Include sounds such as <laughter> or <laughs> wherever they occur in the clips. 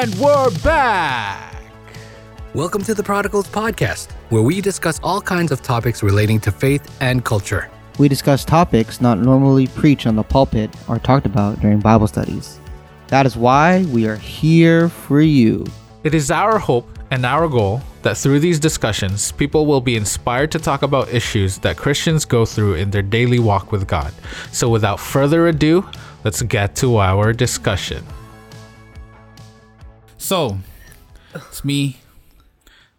And we're back. Welcome to the Prodigals Podcast, where we discuss all kinds of topics relating to faith and culture. We discuss topics not normally preached on the pulpit or talked about during Bible studies. That is why we are here for you. It is our hope and our goal that through these discussions, people will be inspired to talk about issues that Christians go through in their daily walk with God. So, without further ado, let's get to our discussion. So, it's me,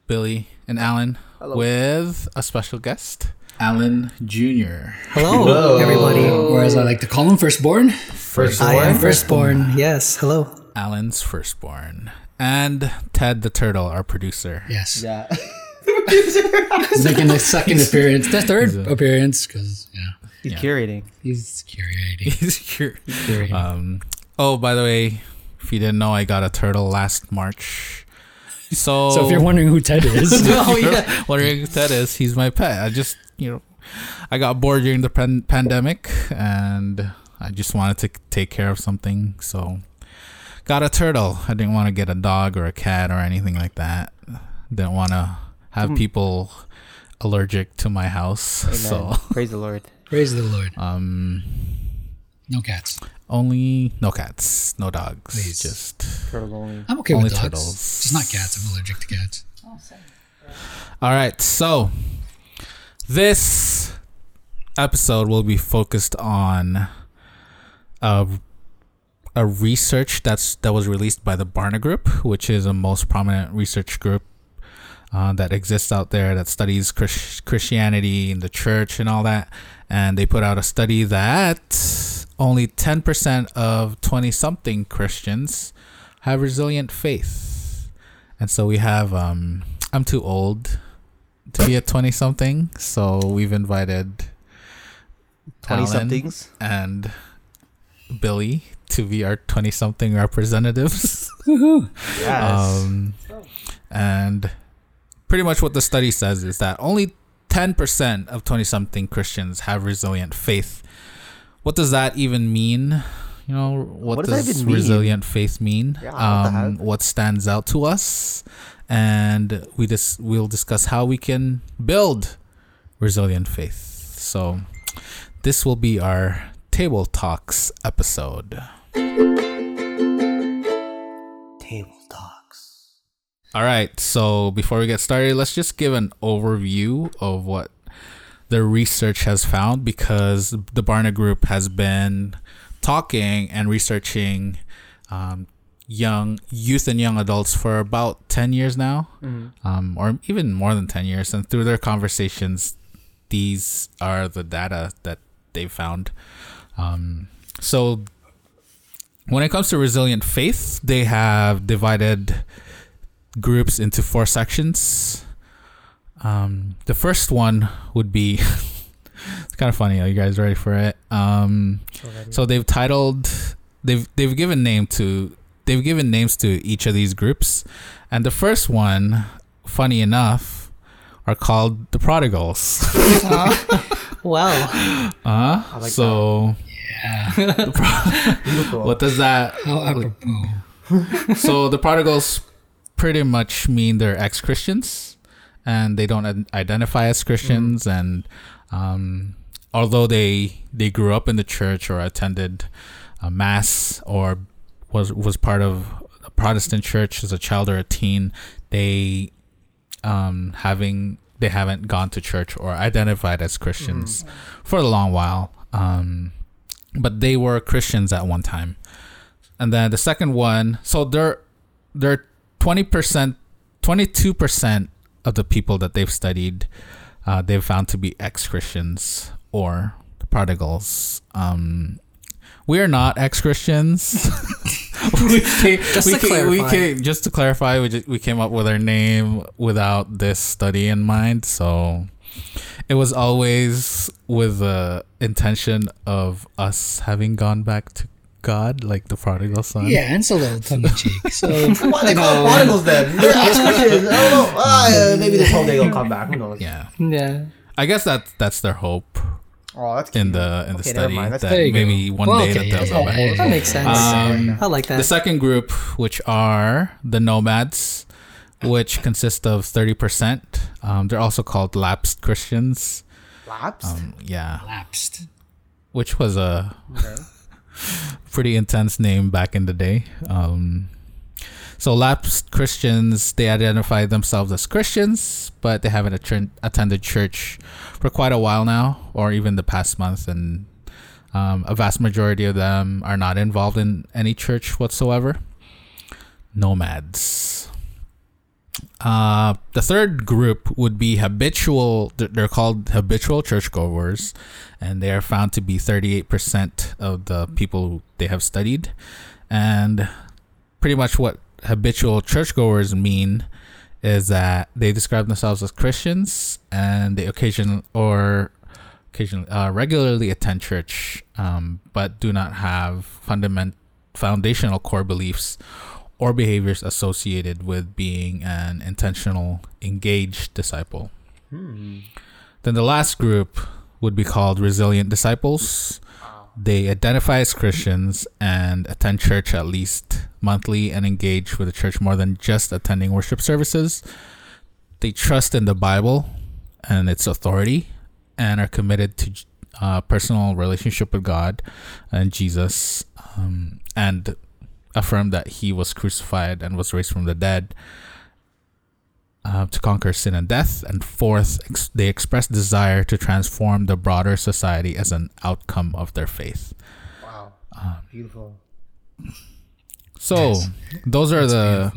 Billy, and Alan with a special guest, Alan Jr. Hello, everybody. Or as I like to call him, firstborn. Firstborn. I am firstborn. Yes. Hello. Alan's firstborn. And Ted the Turtle, our producer. Yes. Yeah. He's <laughs> <laughs> making a second appearance. The third appearance, because yeah, He's curating. he's curating. <laughs> He's here. curating. Um, oh, by the way, if you didn't know, I got a turtle last March. So, <laughs> so if you're wondering who Ted <laughs> is, oh yeah, wondering who Ted is, he's my pet. I just, you know, I got bored during the pan- pandemic, and I just wanted to take care of something, so got a turtle. I didn't want to get a dog or a cat or anything like that. Didn't want to have people allergic to my house, <laughs> Amen. so Praise the Lord. praise the Lord. um, No cats. Only no cats, no dogs, Please. just Turtle. I'm okay Only with dogs. turtles. Just not cats. I'm allergic to cats. Awesome. All right, so this episode will be focused on a, a research that's that was released by the Barna Group, which is a most prominent research group uh, that exists out there that studies Chris- Christianity and the church and all that. And they put out a study that only 10% of 20 something Christians have resilient faith. And so we have, um, I'm too old to be a 20 something. So we've invited 20 Alan somethings. and Billy to be our 20 something representatives. <laughs> Yes. Um, and pretty much what the study says is that only 10% of 20 something Christians have resilient faith. What does that even mean? You know, what, What does does, resilient faith mean? Yeah, what um, heck? what stands out to us? And we just we'll discuss how we can build resilient faith. So this will be our table talks episode. Table talks. All right. So before we get started, let's just give an overview of what the research has found because the Barna Group has been talking and researching um, young youth and young adults for about 10 years now, um, or even more than 10 years. And through their conversations, these are the data that they found. Um, so when it comes to resilient faith, they have divided groups into four sections. Um, the first one would be <laughs> it's kind of funny. Are you guys ready for it? Um, so they've titled they've they've given name to they've given names to each of these groups, and the first one, funny enough, are called the prodigals. <laughs> Wow. Uh, like so <laughs> Beautiful. what does that How so the prodigals pretty much mean they're ex-christians and they don't identify as christians and um, although they they grew up in the church or attended a mass or was was part of a protestant church as a child or a teen they um, having they haven't gone to church or identified as christians for a long while um, but they were christians at one time. And then the second one so they're they're 20% 22% of the people that they've studied uh, they've found to be ex-christians or prodigals um we are not ex-christians <laughs> we <laughs> came, Just we to came, we clarify. came, just to clarify we, just, we came up with our name without this study in mind so it was always with the intention of us having gone back to God, like the prodigal son. Yeah, and it's a little tongue in cheek. So Why they call prodigals then? <laughs> They're. I don't know. Ah, yeah, maybe this whole day will come back. Who knows? Yeah. Yeah. I guess that that's their hope. Oh, that's in the in the Okay, study that There you go. maybe one Well, day okay, that they'll yeah, go back. yeah, That makes sense. Um, I like that. The second group, which are the nomads, which consist of 30%, um, they're also called lapsed Christians. Lapsed? Um, yeah, Lapsed. which was a pretty intense name back in the day. Um, so lapsed Christians, they identify themselves as Christians, but they haven't attend- attended church for quite a while now, or even the past month, and um, a vast majority of them are not involved in any church whatsoever. Nomads. Uh, the third group would be habitual. They're called habitual churchgoers, and they are found to be 38% of the people they have studied. And pretty much what habitual churchgoers mean is that they describe themselves as Christians and they occasionally or occasionally uh, regularly attend church, um, but do not have fundament foundational core beliefs or behaviors associated with being an intentional, engaged disciple. Then the last group would be called resilient disciples. They identify as Christians and attend church at least monthly and engage with the church more than just attending worship services. They trust in the Bible and its authority and are committed to uh, personal relationship with God and Jesus um, and affirm that he was crucified and was raised from the dead uh, to conquer sin and death. And fourth, ex- they express desire to transform the broader society as an outcome of their faith. Wow. Beautiful. So those are the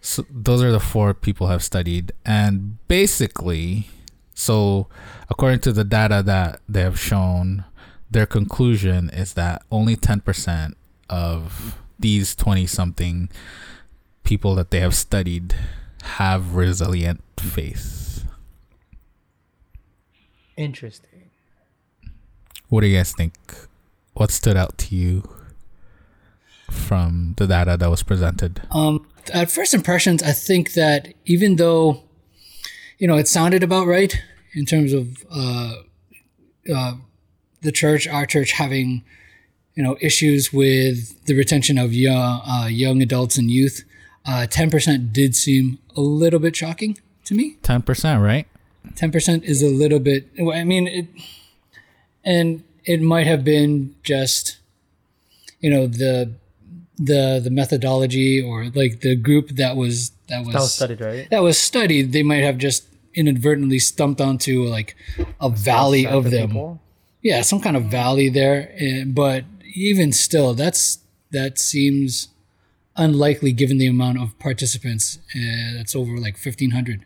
so those are the four people have studied, and basically, so according to the data that they have shown, their conclusion is that only ten percent of these twenty something people that they have studied have resilient faith. Interesting. What do you guys think? What stood out to you from the data that was presented? Um, at first impressions, I think that even though, you know, it sounded about right in terms of uh, uh, the church, our church having, you know, issues with the retention of young, uh, young adults and youth, uh, 10% did seem a little bit shocking to me. Ten percent, right? 10% is a little bit, I mean, it, and it might have been just, you know, the, the, the methodology or like the group that was, that was, That was studied, right? that was studied, they might have just inadvertently stumped onto like a valley of them. people. Yeah, some kind of valley there. eh, But even still, that's that seems unlikely given the amount of participants. Uh, that's over like fifteen hundred,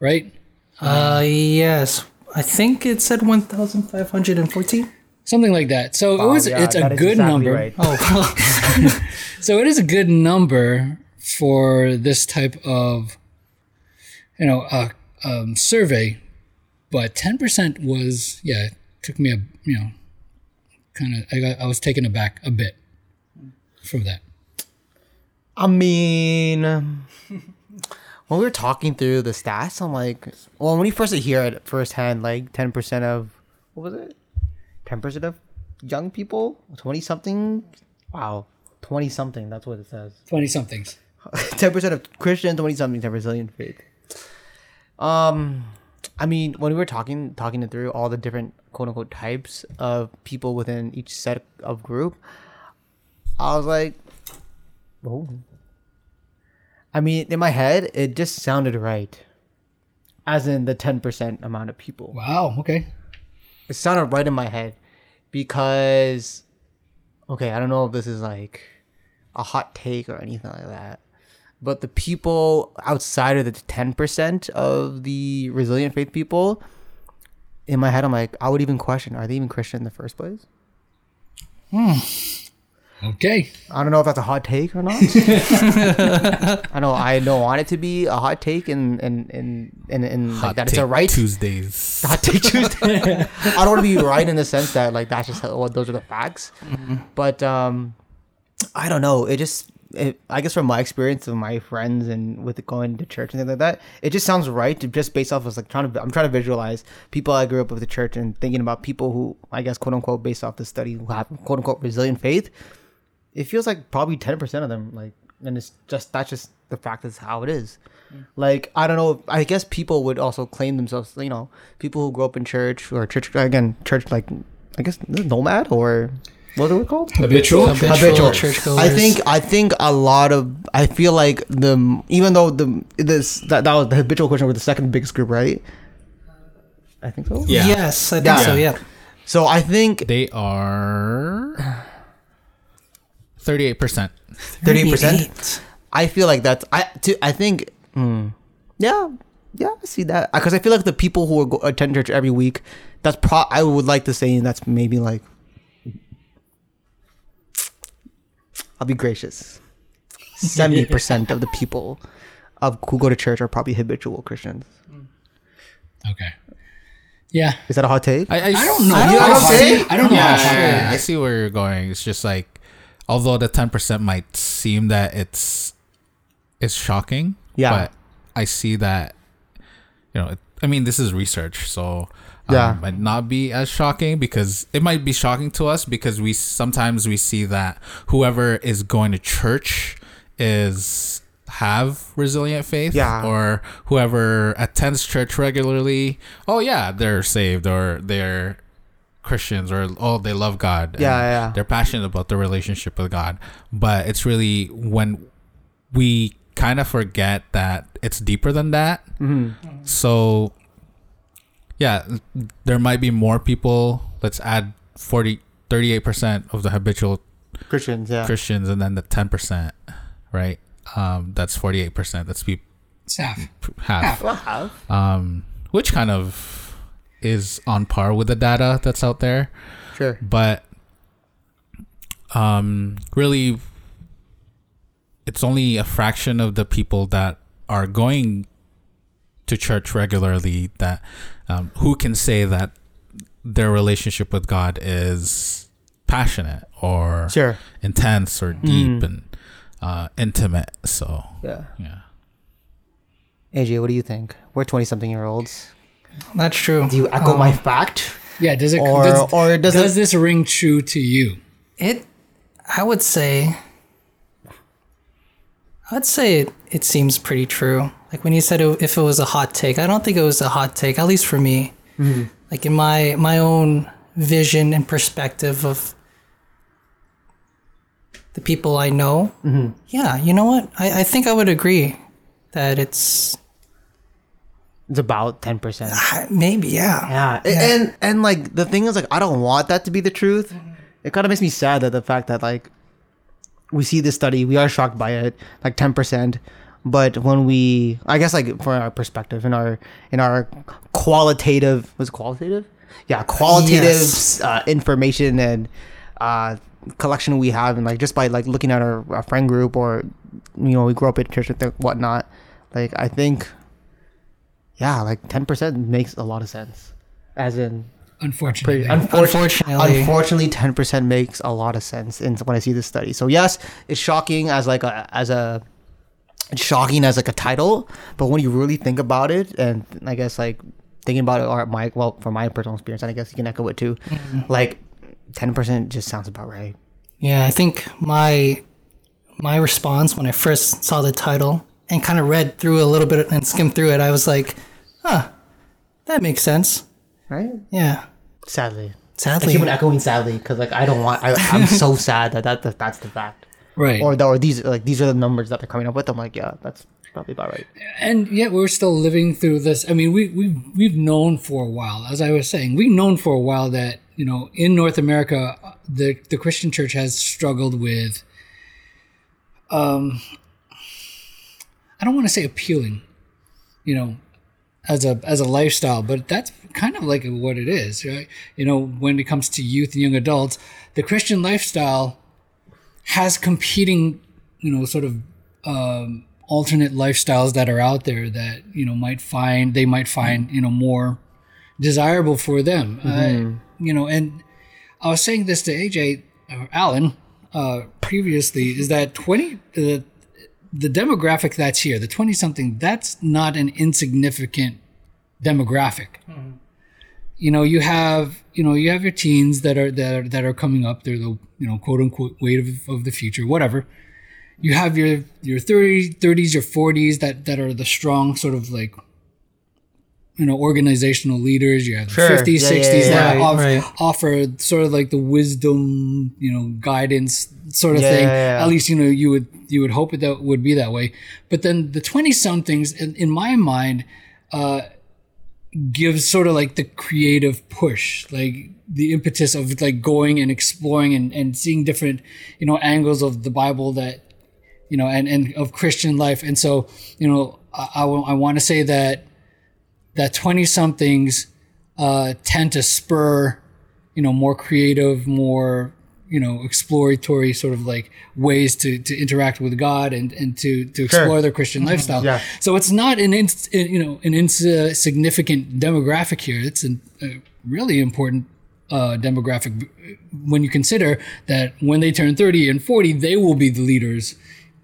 right? Uh, yes. I think it said 1,514. Something like that. So it was. yeah, it's a good exactly number. right. Oh, <laughs> So it is a good number for this type of, you know, uh, um, survey. But ten percent was yeah It took me a you know, kind of I got I was taken aback a bit from that. I mean, <laughs> when we were talking through the stats, I'm like, well, when you first hear it firsthand, like 10% of, what was it? 10% of young people? 20 something? Wow. 20 something. That's what it says. Twenty somethings. 10% <laughs> of Christian, 20 something 10 resilient faith. Um, I mean, when we were talking, talking it through all the different quote unquote types of people within each set of group, I was like, oh. I mean, in my head, it just sounded right. As in the 10% amount of people. Wow. Okay. It sounded right in my head because, okay, I don't know if this is like a hot take or anything like that, but the people outside of the 10% of the resilient faith people, in my head, I'm like, I would even question, are they even Christian in the first place? Okay. I don't know if that's a hot take or not. <laughs> I know I don't want it to be a hot take and and and and, and like that it's a right Tuesdays. hot take <laughs> Tuesday. I don't want to be right in the sense that like that's just how, what those are the facts. But um, I don't know. It just it, I guess from my experience of my friends and with going to church and things like that, it just sounds right to just based off of like trying to I'm trying to visualize people I grew up with the church and thinking about people who I guess quote unquote based off the study who have quote unquote resilient faith. It feels like probably ten percent of them like, and it's just that's just the fact is how it is. Like I don't know. I guess people would also claim themselves. You know, people who grew up in church or church again, church like I guess nomad or what are we called? Habitual. habitual churchgoers. I think I think a lot of I feel like the even though the this that, that was the habitual question were the second biggest group, right? I think so. Yeah. Yes, I think Yeah. so. Yeah. So I think They are thirty-eight percent. Thirty-eight percent. I feel like that's I to, I think hmm, yeah yeah I see that because I feel like the people who are go, attend church every week that's pro I would like to say that's maybe like I'll be gracious seventy percent of the people of who go to church are probably habitual Christians. Mm. Okay. Yeah. Is that a hot take? I, I, I don't know. I how don't hard- say- I don't know. yeah, how hard- yeah, I see where you're going. It's just like, although the ten percent might seem that it's it's shocking. Yeah. But I see that, you know, it, I mean, this is research, so um, Yeah. might not be as shocking because it might be shocking to us because we sometimes we see that whoever is going to church is have resilient faith Yeah. or whoever attends church regularly oh yeah they're saved or they're Christians or oh they love God. Yeah, yeah. They're passionate about their relationship with God. But it's really when we kind of forget that it's deeper than that. Mm-hmm. So yeah, there might be more people. Let's add 40 38% of the habitual Christians, yeah. Christians and then the 10%, right? Um that's 48%. That's be It's half. half. Um which kind of is on par with the data that's out there Sure. but um really it's only a fraction of the people that are going to church regularly that um, who can say that their relationship with God is passionate or Sure. intense or deep and uh, intimate so Yeah. yeah AJ, what do you think? We're 20 something year olds. That's true. Do you echo Um, my fact? Yeah. Does it? Or- does, or does does it- this ring true to you? It, I would say, I'd say it, it seems pretty true. Like when you said it, if it was a hot take, I don't think it was a hot take, at least for me. Mm-hmm. Like in my my own vision and perspective of the people I know. Mm-hmm. Yeah, you know what? I, I think I would agree that it's It's about 10%. uh, ah, maybe yeah. Yeah. And and like the thing is like I don't want that to be the truth. Mm-hmm. It kind of makes me sad that the fact that like we see this study, we are shocked by it, like 10%, but when we I guess like from our perspective in our in our qualitative was it qualitative? Yeah, qualitative Yes. uh, information and uh collection we have and like just by like looking at our, our friend group or you know we grew up in church and whatnot like i think yeah like 10% makes a lot of sense as in Unfortunately. pretty, unfortunately, Unfortunately. unfortunately 10% makes a lot of sense in when i see this study so yes it's shocking as like a as a it's shocking as like a title but when you really think about it and i guess like thinking about it or my well from my personal experience and i guess you can echo it too mm-hmm. like 10% just sounds about right Yeah, I think my my response when I first saw the title and kind of read through a little bit and skimmed through it, I was like, "Huh, that makes sense." right Yeah, sadly I sadly, keep on echoing sadly because like I don't want. I, I'm so <laughs> sad that, that that that's the fact. Right. Or or these like these are the numbers that they're coming up with. I'm like, yeah, that's probably about right. and yet we're still living through this. I mean, we we've we've known for a while, as I was saying, we've known for a while that you know in North America, the the Christian church has struggled with. Um, I don't want to say appealing, you know, as a as a lifestyle, but that's kind of like what it is, right? You know, when it comes to youth and young adults, the Christian lifestyle has competing, you know, sort of um, alternate lifestyles that are out there that you know might find they might find you know more desirable for them. Uh, you know, and I was saying this to AJ or Alan uh, previously is that 20 the the demographic that's here, the 20 something, that's not an insignificant demographic. You know, you have you know you have your teens that are that are, that are coming up. They're the you know quote unquote weight of, of the future, whatever. You have your your 30, 30s, your 40s that that are the strong sort of like you know organizational leaders. You have the Sure. 50s, Yeah, yeah, 60s yeah, that yeah. off- Right. offer sort of like the wisdom, you know, guidance sort of Yeah, thing. yeah, yeah. At least you know you would you would hope it that would be that way. But then the 20 somethings in, in my mind uh gives sort of like the creative push, like the impetus of like going and exploring and, and seeing different, you know, angles of the Bible that, you know, and, and of Christian life. And so, you know, I, I, want to say that, that 20 somethings, uh, tend to spur, you know, more creative, more, you know, exploratory sort of like ways to, to interact with God and, and to, to explore their Christian lifestyle. Yeah. So it's not an ins, you know an insignificant demographic here. It's an, a really important uh, demographic when you consider that when they turn thirty and forty, they will be the leaders,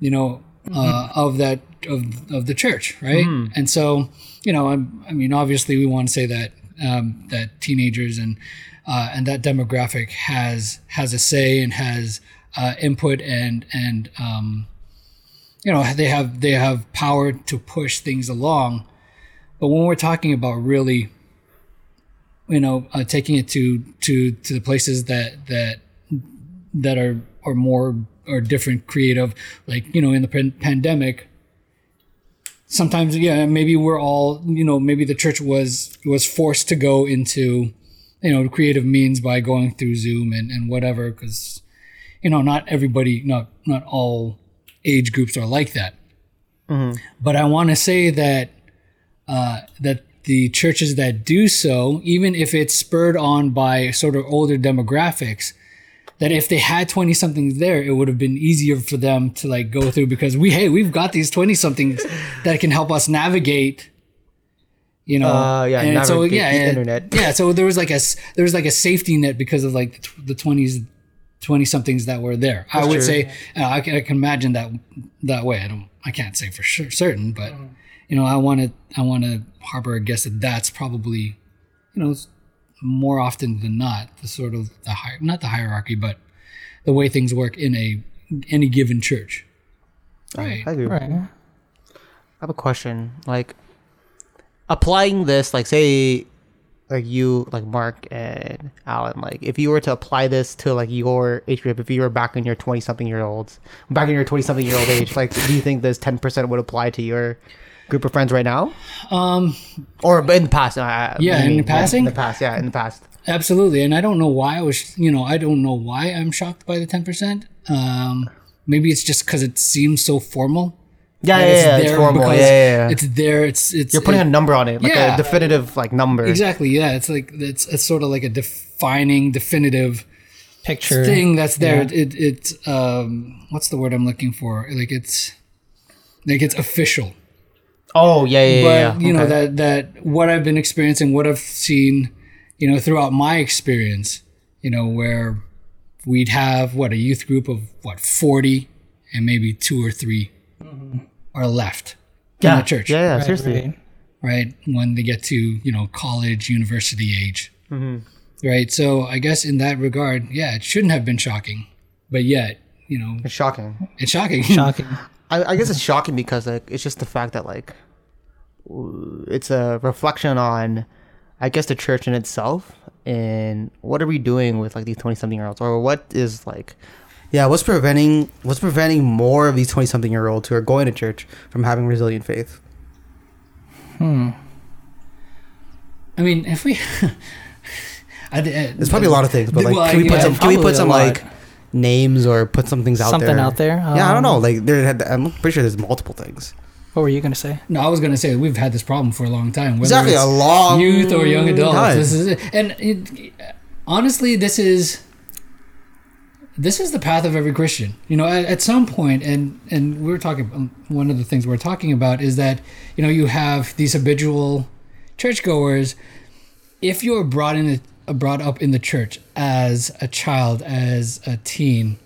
you know, uh, of that of of the church, right? And so you know, I'm, I mean, obviously, we want to say that um, that teenagers and uh, and that demographic has has a say and has uh, input and and um, you know they have they have power to push things along. But when we're talking about really you know uh, taking it to to to the places that that that are are more or different creative like you know in the pan- pandemic sometimes yeah maybe we're all you know maybe the church was was forced to go into you know creative means by going through zoom and, and whatever because you know not everybody not not all age groups are like that. But i want to say that uh, that the churches that do so even if it's spurred on by sort of older demographics that if they had 20 somethings there it would have been easier for them to like go through because we hey we've got these 20 somethings that can help us navigate you know Uh, yeah, and so yeah the and- internet. <laughs> yeah so there was like a s- there was like a safety net because of like the 20s 20 somethings that were there i would true. say uh, I, can, I can imagine that that way i don't i can't say for sure certain but you know i want to i want to harbor a guess that that's probably you know more often than not the sort of the hi- not the hierarchy but the way things work in a any given church right I agree. Right. I have a question. Like applying this, like say like you like Mark and Alan, like if you were to apply this to like your age group, if you were back in your twenty something year olds back in your twenty something year old age, like do you think this ten percent would apply to your group of friends right now? um Or in the past? Uh, Yeah, in mean, the passing? In the past, yeah, in the past. Absolutely, and I don't know why I was, you know, I don't know why I'm shocked by the ten percent. Um, maybe it's just because it seems so formal. Yeah, yeah, yeah, it's there formal. Yeah, yeah, yeah. It's there. It's it's You're putting it- a number on it, like Yeah. a definitive like number. exactly. Yeah, it's like it's it's sort of like a defining, definitive Picture. thing that's there. It, it it's um, what's the word I'm looking for? Like it's like it's official. Oh yeah, yeah, but yeah. yeah. you know that that what I've been experiencing, what I've seen, you know, throughout my experience, you know, where we'd have what a youth group of what forty, and maybe two or 3 are left yeah, in the church, Yeah, yeah, Right, seriously. right. right? When they get to you know college, university age, Mm-hmm. right? So I guess in that regard, yeah, it shouldn't have been shocking, but yet, you know, It's shocking. it's shocking. <laughs> Shocking. I, I guess it's shocking because like it's just the fact that like it's a reflection on, I guess the church in itself and what are we doing with like these twenty something year olds or what is like, yeah, what's preventing what's preventing more of these twenty something year olds who are going to church from having resilient faith? Hmm. I mean, if we. <laughs> I, I, There's probably a lot of things, but like, Well, can we put yeah, some can we put a some lot. like names or put some things out Something there? Something out there? yeah, I don't know. Um, Like there, had, I'm pretty sure there's multiple things. What were you gonna say? No, I was gonna say we've had this problem for a long time. Whether Exactly, it's a long youth or young adults. time. This is it. And it, honestly, this is this is the path of every Christian. You know, at, at some point, and and we we're talking. um, One of the things we're talking about is that you know you have these habitual churchgoers. If you're brought in, brought up in the church as a child, as a teen,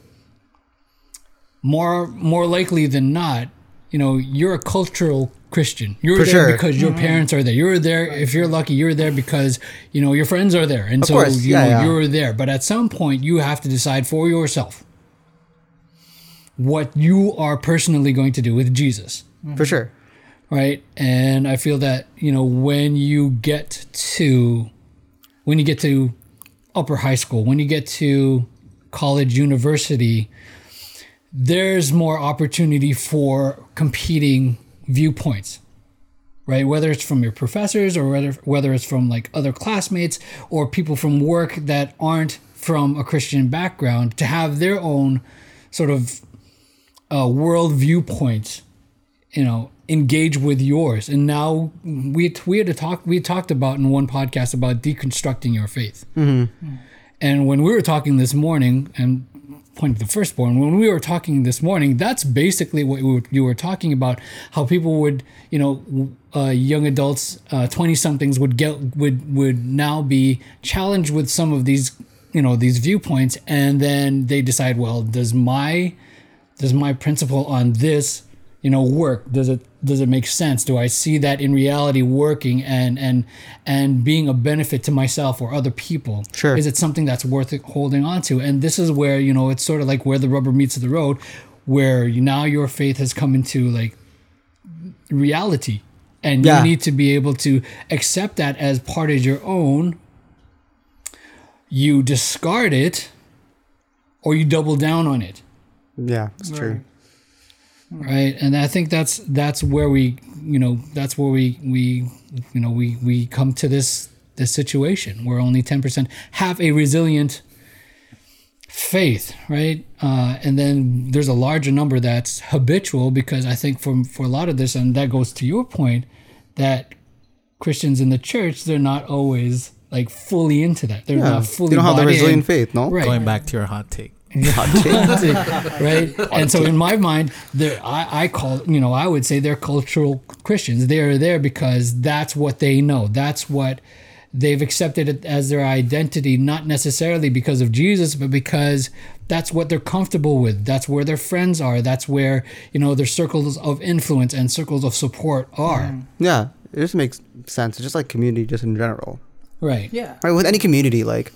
more more likely than not, you know, you're a cultural Christian. You're For there sure. because your mm-hmm. parents are there. You're there if you're lucky. You're there because you know your friends are there, and so course, you yeah, know yeah. you're there. But at some point, you have to decide for yourself what you are personally going to do with Jesus For sure. right and i feel that you know when you get to when you get to upper high school when you get to college university there's more opportunity for competing viewpoints right? Whether it's from your professors or whether whether it's from like other classmates or people from work that aren't from a christian background to have their own sort of uh, world viewpoints you know engage with yours. And now we we had to talk we talked about in one podcast about deconstructing your faith. And when we were talking this morning and point to the firstborn when we were talking this morning that's basically what we were, you were talking about how people would you know uh, young adults 20 somethings would get would would now be challenged with some of these you know these viewpoints and then they decide well does my does my principle on this you know work? Does it does it make sense? Do i see that in reality working and and and being a benefit to myself or other people? Sure. is it something that's worth it holding on to? And this is where you know it's sort of like where the rubber meets the road where you, now your faith has come into like reality. And Yeah. you need to be able to accept that as part of your own. You discard it or you double down on it. Yeah, it's true. Right and i think that's that's where we you know that's where we we you know we we come to this this situation where only 10% have a resilient faith right uh, and then there's a larger number that's habitual because i think for for a lot of this and that goes to your point that christians in the church they're not always like fully into that they're Yeah. not fully They don't have the bought in. resilient faith, no? right Going back to your hot take. <laughs> right? and so in my mind, there I, I call you know I would say they're cultural Christians. They are there because that's what they know. That's what they've accepted it as their identity, not necessarily because of Jesus, but because that's what they're comfortable with. That's where their friends are. That's where you know their circles of influence and circles of support are. Yeah, it just makes sense. It's just like community, just in general. Right. Yeah. right with any community like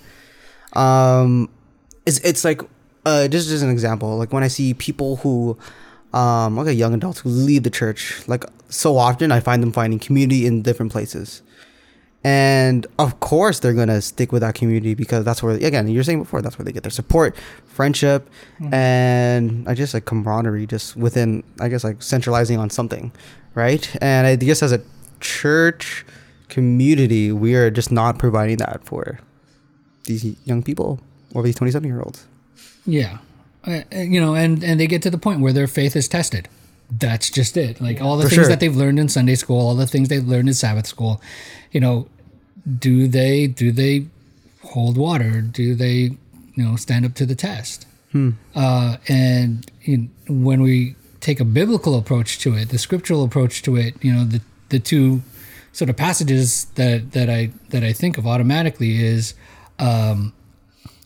um it's it's like uh just as an example like when i see people who um like young adults who leave the church like so often i find them finding community in different places. And of course they're gonna stick with that community because that's where again you're saying before that's where they get their support friendship and i just like camaraderie just within i guess like centralizing on something right? And i guess as a church community we are just not providing that for these young people or these 27 year olds Yeah. Uh, uh, you know, and and they get to the point where their faith is tested. That's just it. Like all the For things sure. that they've learned in Sunday school, all the things they've learned in Sabbath school, you know, do they do they hold water? Do they, you know, stand up to the test? Uh, and you when we take a biblical approach to it, the scriptural approach to it, you know, the the two sort of passages that that I that I think of automatically is. Um,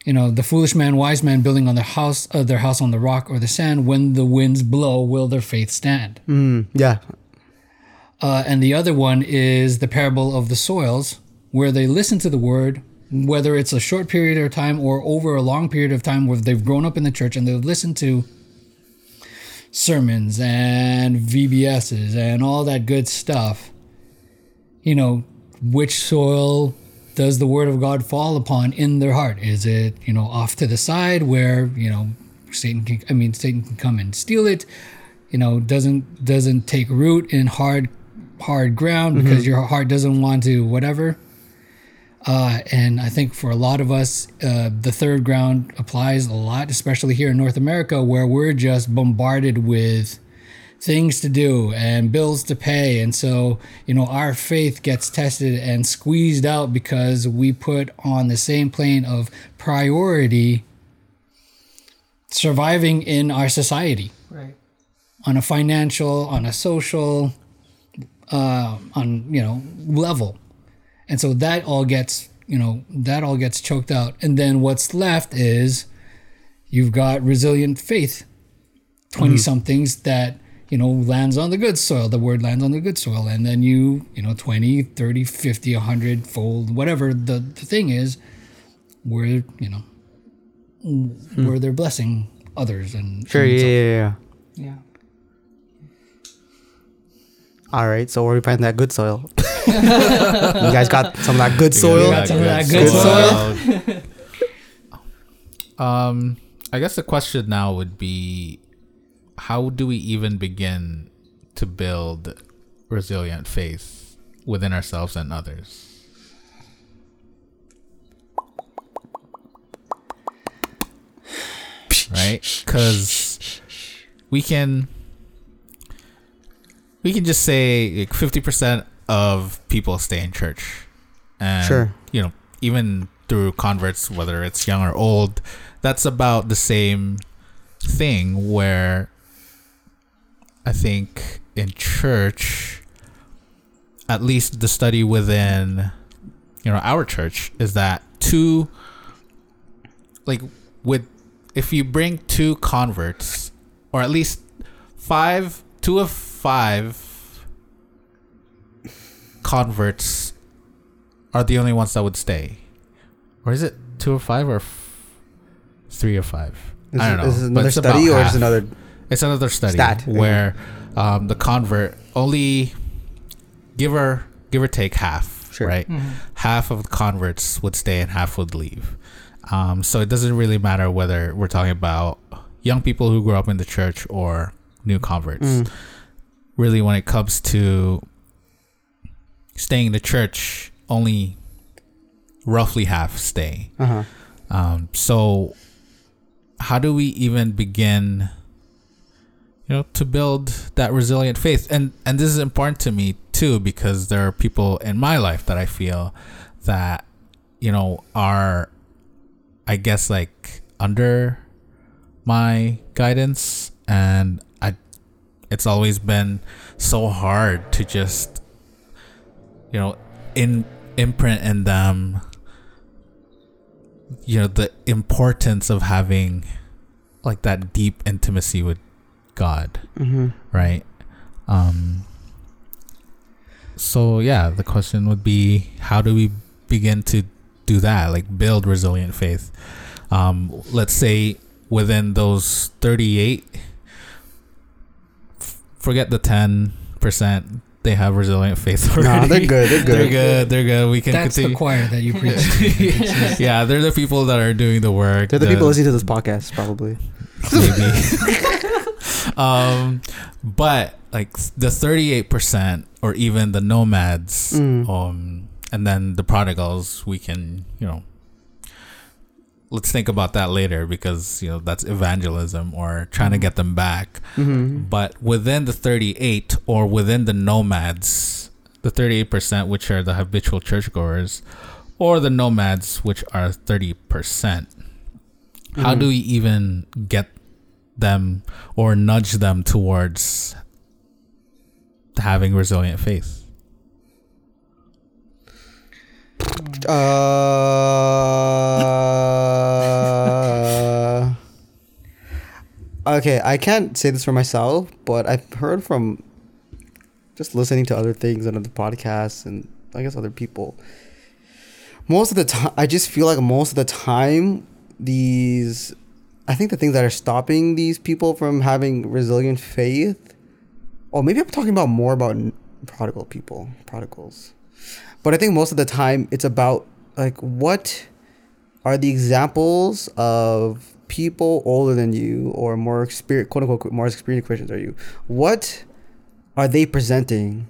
you know, the foolish man, wise man, building on their house, uh, their house on the rock or the sand. When the winds blow, will their faith stand? yeah Uh, and the other one is the parable of the soils, where they listen to the word, whether it's a short period of time or over a long period of time, where they've grown up in the church and they've listened to sermons and VBSs and all that good stuff. You know, which soil does the word of God fall upon in their heart? Is it, you know, off to the side where, you know, Satan can I mean Satan can come and steal it, you know, doesn't doesn't take root in hard hard ground because your heart doesn't want to whatever. Uh, and I think for a lot of us, uh, the third ground applies a lot, especially here in North America, where we're just bombarded with things to do and bills to pay. And so, you know, our faith gets tested and squeezed out because we put on the same plane of priority surviving in our society. Right. on a financial, on a social, uh, on you know level, and so that all gets you know that all gets choked out, and then what's left is you've got resilient faith, 20 somethings that you know lands on the good soil the word lands on the good soil and then you you know 20 30 50 100 fold whatever the, the thing is where you know where they're blessing others and Sure. and Yeah, yeah, yeah. Yeah. All right. So where we find that good soil? <laughs> you guys got some of that good soil. got some of that good soil. <laughs> um, I guess the question now would be, how do we even begin to build resilient faith within ourselves and others? Right? Because we can we can just say like 50% of people stay in church and Sure. you know even through converts whether it's young or old that's about the same thing where i think in church at least the study within you know our church is that two like with if you bring two converts or at least five two of five converts are the only ones that would stay or is it two or five or f- three or five Is, i don't know Is another study or half. is another? It's another study Stat. where um, the convert only give or give or take half, Sure. right? Half of the converts would stay and half would leave. Um, so it doesn't really matter whether we're talking about young people who grew up in the church or new converts. Mm. Really, when it comes to staying in the church, only roughly half stay. Uh huh. Um, so how do we even begin you know to build that resilient faith. And and this is important to me too because there are people in my life that I feel that you know are I guess like under my guidance. And I it's always been so hard to just you know in imprint in them you know the importance of having like that deep intimacy with God, Mm-hmm. right? Um so yeah, the question would be how do we begin to do that, like build resilient faith? Um let's say within those 38 f- forget the 10% they have resilient faith already. No, <laughs> they're good. They're good. They're good. They're good. We can that's continue. the choir that you <laughs> preach <laughs> yeah, they're the people that are doing the work. They're the people listening to this podcast, probably. maybe. Um, but like the thirty-eight percent, or even the nomads, Mm. um, and then the prodigals, we can, you know, let's think about that later because you know that's evangelism or trying to get them back. Mm-hmm. But within the thirty-eight, or within the nomads, the thirty-eight percent, which are the habitual churchgoers, or the nomads, which are thirty percent how Mm-hmm. do we even get them or nudge them towards having resilient faith Uh, <laughs> okay, I can't say this for myself, but I've heard from just listening to other things and other podcasts and I guess other people. Most of the time, I just feel like most of the time, these, I think the things that are stopping these people from having resilient faith, or maybe I'm talking about more about prodigal people, prodigals. But I think most of the time it's about like what are the examples of people older than you or more experienced, quote unquote, more experienced Christians are you? What are they presenting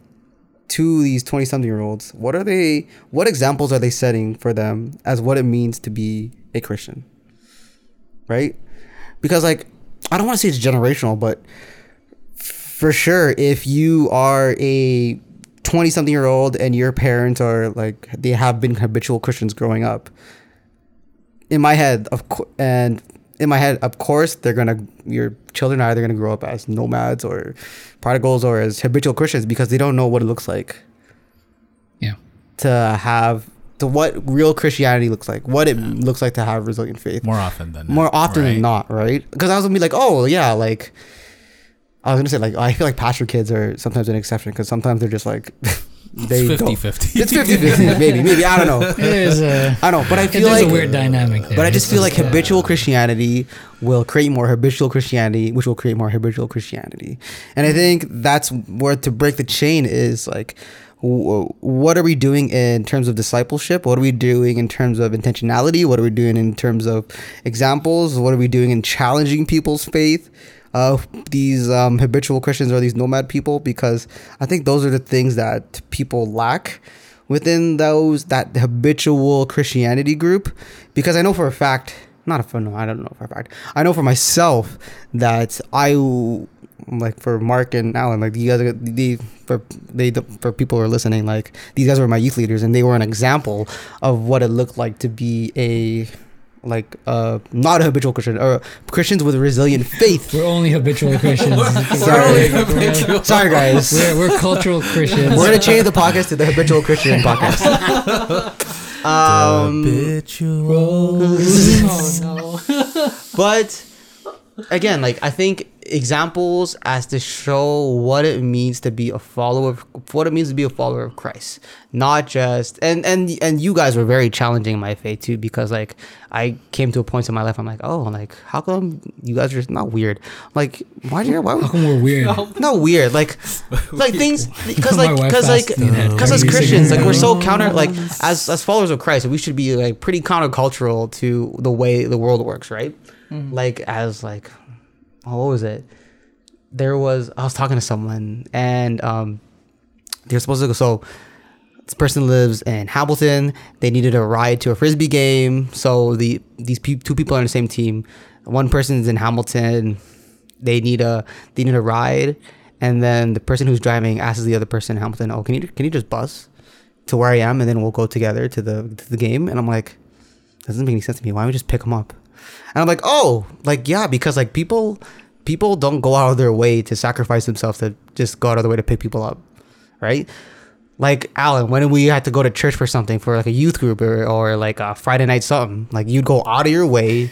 to these 20 something year olds? What are they, what examples are they setting for them as what it means to be a Christian? Right? Because, like, I don't want to say it's generational, but for sure, if you are a 20 something year old and your parents are like, they have been habitual Christians growing up, in my head, of course, and in my head, of course, they're gonna your children are either gonna grow up as nomads or prodigals or as habitual Christians because they don't know what it looks like yeah. to have to what real Christianity looks like, what it looks like to have resilient faith more often than more not, often right? than not, right? Because I was gonna be like, oh yeah, like I was gonna say like I feel like pastor kids are sometimes an exception because sometimes they're just like <laughs> they It's don't- 50-50. It's 50-50, maybe maybe I don't know. There's a I don't know, but I feel like a weird dynamic there. But I just It's feel like uh, habitual Christianity will create more habitual Christianity, which will create more habitual Christianity. And I think that's where to break the chain is like, w- what are we doing in terms of discipleship? What are we doing in terms of intentionality? What are we doing in terms of examples? What are we doing in challenging people's faith? Uh, these um, habitual Christians or these nomad people, because I think those are the things that people lack within those that habitual Christianity group because I know for a fact not a for no I don't know for a fact I know for myself that I like for Mark and Alan like you guys are the for they for people who are listening like these guys were my youth leaders and they were an example of what it looked like to be a like uh not a habitual Christian or Christians with resilient <laughs> faith We're only habitual <laughs> Christians. Sorry. We're, sorry guys we're, we're cultural Christians. we're gonna change the podcast to the habitual Christian podcast <laughs> um oh no. but again like i think examples as to show what it means to be a follower of what it means to be a follower of christ. Not just and and and you guys were very challenging in my faith too because like i came to a point in my life i'm like oh like how come you guys are not weird? Like why do you why How come we're weird? <laughs> not weird like <laughs> like things because like <laughs> because like asked me that. because as christians like we're so counter like as as followers of christ we should be like pretty countercultural to the way the world works right? Mm-hmm. Like as like oh, what was it there was i was talking to someone and um they're supposed to go so this person lives in Hamilton. They needed a ride to a frisbee game, so the these pe- two people are on the same team. One person's in Hamilton. They need a they need a ride, and then the person who's driving asks the other person in Hamilton, "Oh, can you can you just bus to where I am, and then we'll go together to the to the game?" And I'm like, doesn't make any sense to me. Why don't we just pick them up? And I'm like, oh, like yeah, because like people people don't go out of their way to sacrifice themselves to just go out of their way to pick people up, right? Like Alan, when we had to go to church for something for like a youth group or, or like a Friday night something, like you'd go out of your way.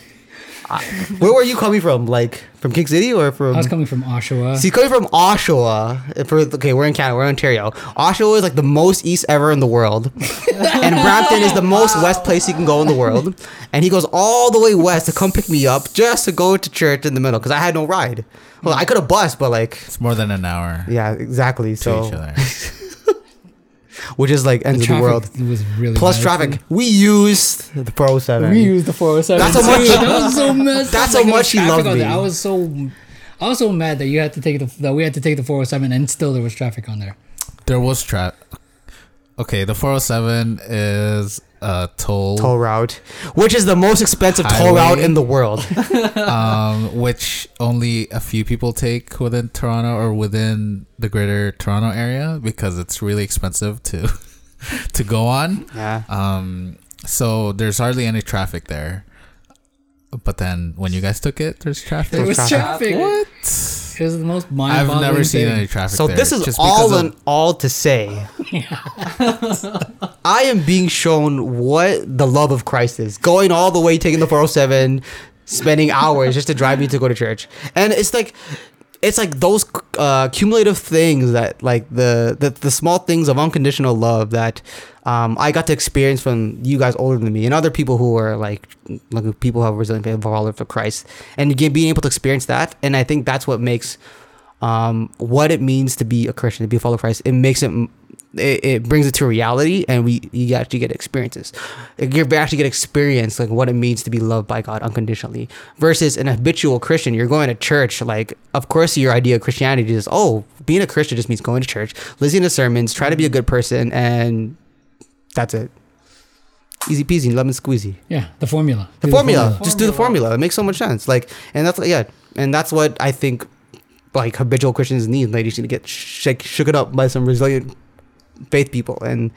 <laughs> Where were you coming from? Like from King City or from? I was coming from Oshawa. See, coming from Oshawa, for okay, we're in Canada, we're in Ontario. Oshawa is like the most east ever in the world, <laughs> and Brampton is the most west place you can go in the world. And he goes all the way west to come pick me up just to go to church in the middle because I had no ride. Well, I could have bus, but like, It's more than an hour yeah, exactly. to So, each other. <laughs> which is like ends of the traffic world. was really Plus bad. traffic. We used the Pro oh Seven. We used the 407. That's how much- Dude, <laughs> that was so messed That's up. how much he loved me. I was so, I was so mad that you had to take the that we had to take the 407 and still there was traffic on there. There was traffic. Okay, the 407 is a toll, toll route, which is the most expensive toll route in the world. <laughs> <laughs> um, which only a few people take within Toronto or within the greater Toronto area because it's really expensive to <laughs> to go on. yeah. Um, so there's hardly any traffic there. But then when you guys took it, there's traffic. There was traffic. traffic. What? It was the most mind I've never seen any traffic So there. this is just all in of- all to say, <laughs> I am being shown what the love of Christ is. Going all the way, taking the 407, spending hours just to drive me to go to church, and it's like, it's like those uh, cumulative things that like the, the the small things of unconditional love that um, I got to experience from you guys older than me and other people who are like like people who have resilient faith followers for Christ, and again being able to experience that, and I think that's what makes um, what it means to be a Christian, to be a follower of Christ. It makes it, it, it brings it to reality, and we you actually get experiences. You actually get experience like what it means to be loved by God unconditionally. Versus an habitual Christian, you're going to church. Like, of course, your idea of Christianity is oh, being a Christian just means going to church, listening to sermons, try to be a good person, and that's it. Easy peasy, lemon squeezy Yeah, the formula. the Do formula. Just do the formula. It makes so much sense. Like, and that's yeah, and that's what I think, like habitual Christians need. They just need to get shake shook it up by some resilient faith people and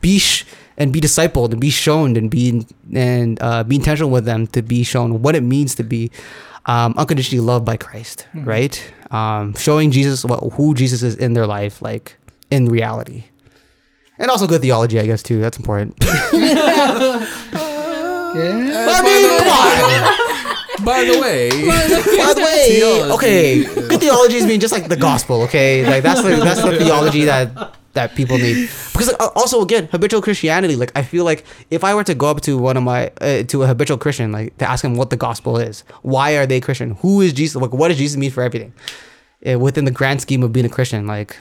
be sh- and be discipled and be shown and be and uh, be intentional with them to be shown what it means to be um, unconditionally loved by Christ. Right. Um, showing Jesus what who Jesus is in their life, like in reality. And also good theology, I guess too. That's important. <laughs> Yeah. I mean, come on. By the way, By the <laughs> way, Theology. okay, good theology is mean just like the gospel. Okay, like that's the that's the theology that that people need. <laughs> Because uh, also again, habitual Christianity. Like I feel like if I were to go up to one of my uh, to a habitual Christian, like to ask him what the gospel is, why are they Christian? Who is Jesus? Like what does Jesus mean for everything? Uh, within the grand scheme of being a Christian, like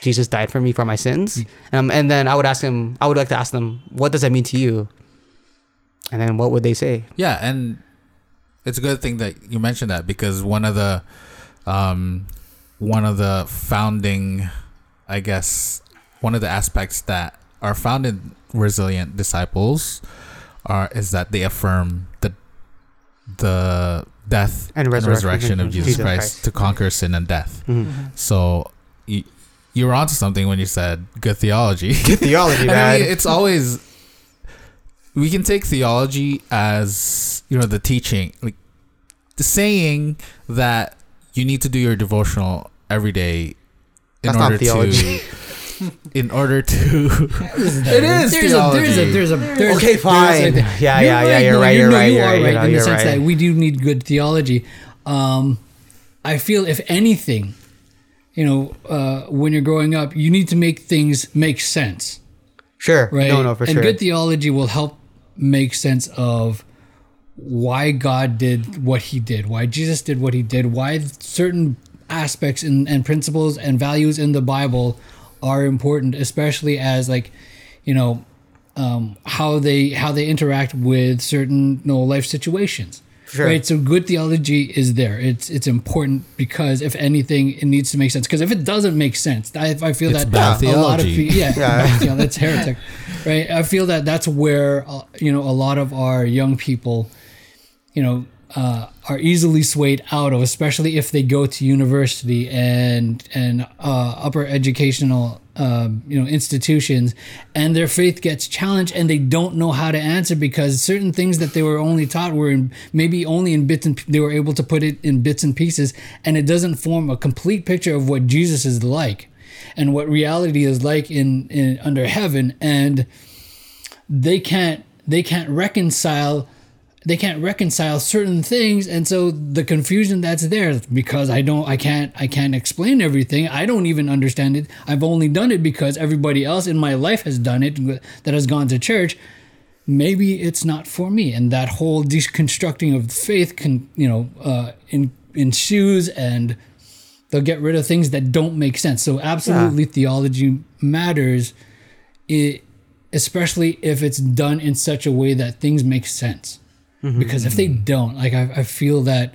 Jesus died for me for my sins, um, and then I would ask him. I would like to ask them, what does that mean to you? And then what would they say? Yeah, and it's a good thing that you mentioned that because one of the um one of the founding I guess one of the aspects that are found in resilient disciples are is that they affirm the the death And and resurrection resurrection, of of Jesus, Jesus Christ, Christ. to conquer sin and death. Mm-hmm. So you, you were onto something when you said good theology. Good theology, man. <laughs> I mean, it's always we can take theology as you know the teaching, like the saying that you need to do your devotional every day in That's not order theology. to. <laughs> In order to, <laughs> it is There's a, theology. there's a, there's a, there's, Okay, fine. there's Yeah, yeah, yeah, you're right, you you're right, You you're are right, right you in the sense right. that we do need good theology. Um, I feel if anything, you know, uh, when you're growing up, you need to make things make sense, Sure. right? No, no, for and sure. good theology will help make sense of why God did what he did, why Jesus did what he did, why certain aspects and, and principles and values in the Bible are important, especially as like, you know, um, how they how they interact with certain you know, life situations. Sure. Right. So good theology is there. It's it's important because if anything, it needs to make sense. Because if it doesn't make sense, I, I feel It's that bad a lot of people, yeah, Yeah. <laughs> yeah, that's heretic, right? I feel that that's where uh, you know a lot of our young people, you know, uh, are easily swayed out of, especially if they go to university and and uh, upper educational um, you know institutions, and their faith gets challenged, and they don't know how to answer because certain things that they were only taught were in, maybe only in bits and they were able to put it in bits and pieces, and it doesn't form a complete picture of what Jesus is like, and what reality is like in, in under heaven, and they can't they can't reconcile they can't reconcile certain things and so the confusion that's there because i don't i can't i can't explain everything. I don't even understand it. I've only done it because everybody else in my life has done it that has gone to church. Maybe it's not for me. And that whole deconstructing of faith can you know uh in ensues and they'll get rid of things that don't make sense. So absolutely theology matters it, especially if it's done in such a way that things make sense Mm-hmm. because if they mm-hmm. don't like I, I feel that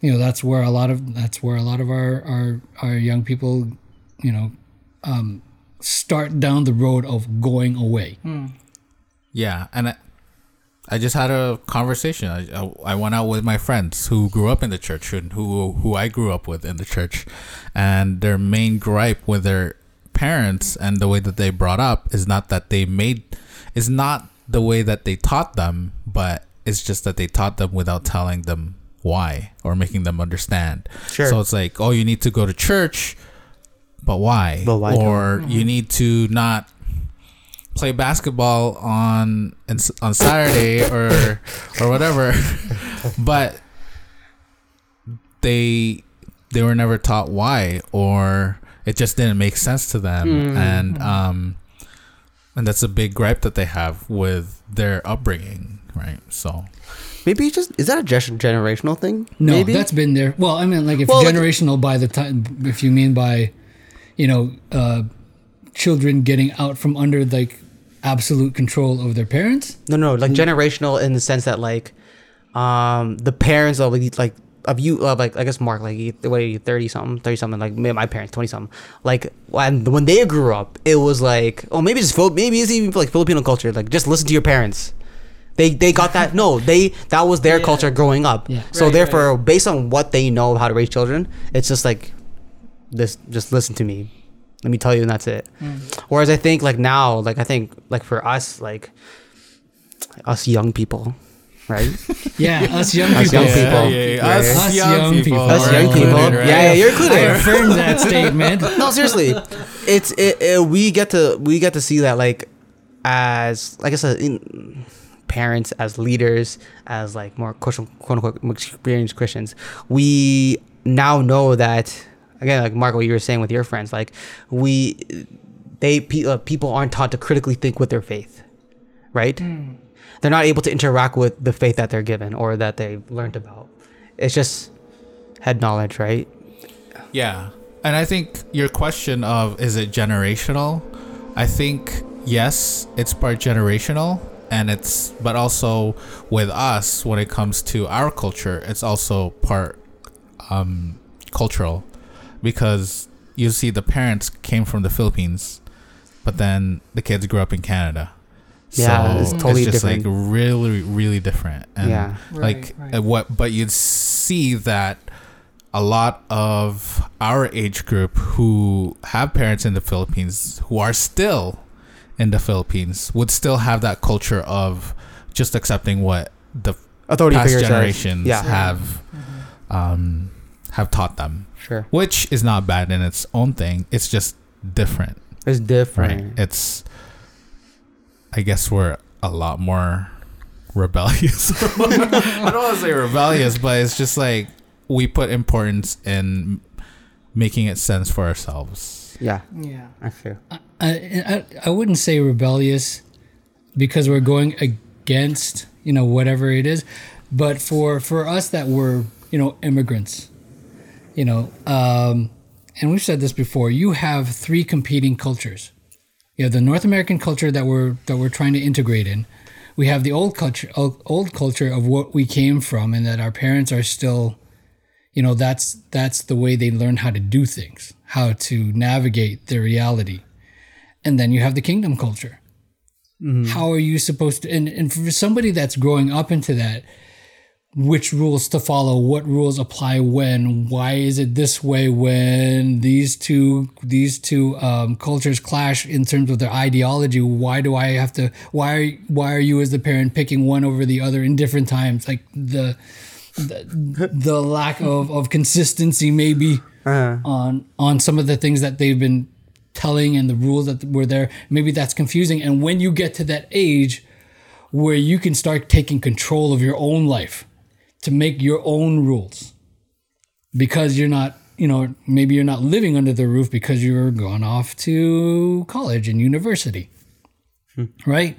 you know that's where a lot of that's where a lot of our our, our young people you know um, start down the road of going away. Hmm. Yeah, and I, I just had a conversation. I, I I went out with my friends who grew up in the church and who who I grew up with in the church, and their main gripe with their parents and the way that they brought up is not that they made is not the way that they taught them, but it's just that they taught them without telling them why or making them understand. Sure. So it's like, oh, you need to go to church, but why? But why Or you need to not play basketball on on Saturday or or whatever. <laughs> but they they were never taught why or it just didn't make sense to them and um and that's a big gripe that they have with their upbringing, right? So Maybe just is that a generational thing? no Maybe that's been there well i mean like if Well, like- generational by the time if you mean by you know uh children getting out from under like absolute control of their parents no, no, like generational in the sense that like, um, the parents of like, like of you, of like I guess Mark, like you- what are you thirty something, thirty something, like me- my parents twenty something, like when when they grew up, it was like, oh maybe it's Phil, maybe it's even like Filipino culture, like just listen to your parents. They, they got that no they that was their culture growing up. Yeah. so Right, therefore based on what they know of how to raise children it's just like this just listen to me. Let me tell you and that's it. Mm. Whereas i think like now like i think like for us like us young people right? <laughs> Yeah us young Us people. young people. Us, Us young, young people, people. us are young included, people. right? yeah, yeah you're I included. affirm that <laughs> statement. No seriously. It's it, it we get to we get to see that like as like i said in parents, as leaders, as like more quote quote unquote experienced Christians, we now know that again, like Mark, what you were saying with your friends, like we they uh, people aren't taught to critically think with their faith, right? They're not able to interact with the faith that they're given or that they've learned about. It's just head knowledge, right? Yeah. And I think your question of is it generational? I think yes, it's part generational and it's but also with us when it comes to our culture, it's also part um cultural because you see the parents came from the Philippines, but then the kids grew up in Canada. Yeah, it's totally it's just different. like really really different. And Yeah. like Right, right. uh, what but you'd see that a lot of our age group who have parents in the Philippines who are still in the Philippines would still have that culture of just accepting what the Authority past generations yeah. have um have taught them. Sure, which is not bad in its own thing. It's just different. It's right. Different. it's i guess we're a lot more <laughs> rebellious. <laughs> I don't want to say rebellious but it's just like we put importance in making it sense for ourselves Yeah, Yeah. I feel. I, I, I wouldn't say rebellious because we're going against you know whatever it is but for for us that were you know immigrants you know um and we've said this before you have three competing cultures you have the north american culture that we're that we're trying to integrate in we have the old culture old, old culture of what we came from and that our parents are still you know that's that's the way they learn how to do things how to navigate their reality. And then you have the kingdom culture. How are you supposed to and, and for somebody that's growing up into that which rules to follow what rules apply when why is it this way when these two these two um, cultures clash in terms of their ideology? Why do i have to why why are you as the parent picking one over the other in different times? Like the the, the lack of, of consistency maybe uh-huh. on on some of the things that they've been telling and the rules that were there. Maybe that's confusing. And when you get to that age where you can start taking control of your own life to make your own rules because you're not you know maybe you're not living under the roof because you're gone off to college and university hmm. right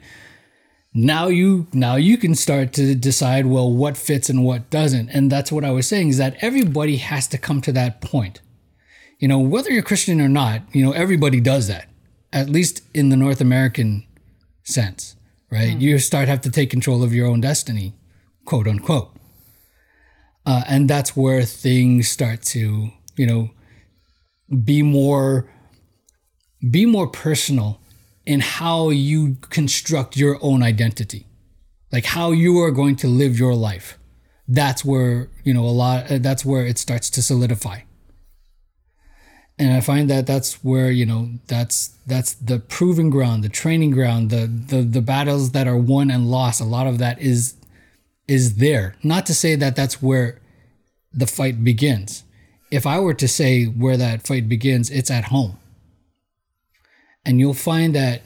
now you now you can start to decide well what fits and what doesn't. And that's what i was saying is that everybody has to come to that point. You know whether you're christian or not you know everybody does that at least in the north american sense right? You start have to take control of your own destiny quote unquote. Uh, and that's where things start to you know be more be more personal in how you construct your own identity like how you are going to live your life. That's where you know a lot uh, that's where it starts to solidify. And i find that that's where you know that's that's the proving ground the training ground the the, the battles that are won and lost a lot of that is is there. Not to say that that's where the fight begins. If i were to say where that fight begins it's at home and you'll find that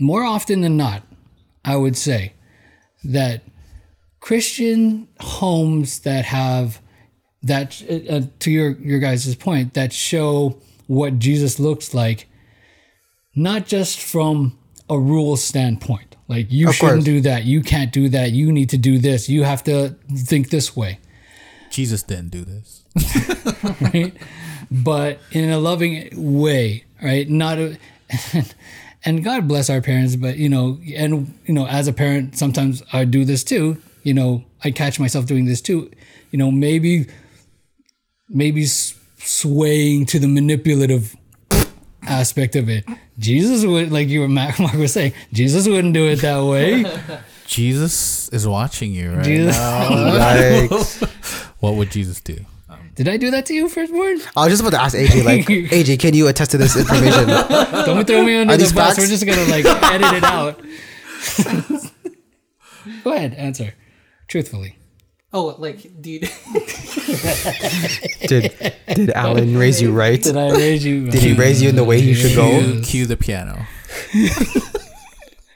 more often than not, I would say that Christian homes that have that uh, to your your guys' point that show what Jesus looks like, not just from a rule standpoint. Like you Of shouldn't course. do that. You can't do that. You need to do this. You have to think this way. jesus didn't do this <laughs> right? but in a loving way, right? Not a, <laughs> and God bless our parents, but you know, and you know, as a parent, sometimes I do this too. You know, I catch myself doing this too. You know, maybe, maybe swaying to the manipulative aspect of it. Jesus would, like you were Mark <laughs> Mark was saying, Jesus wouldn't do it that way. <laughs> jesus is watching you right Jesus, Yikes. what would jesus do did I do that to you, firstborn? I was just about to ask AJ, like, <laughs> AJ, can you attest to this information? <laughs> Don't throw me under Are the these bus. facts? We're just gonna like edit it out. <laughs> Go ahead, answer truthfully. Oh, like, dude. Did did Alan raise you right? Did I raise you? Did he raise you in the way he should go? cue, cue the piano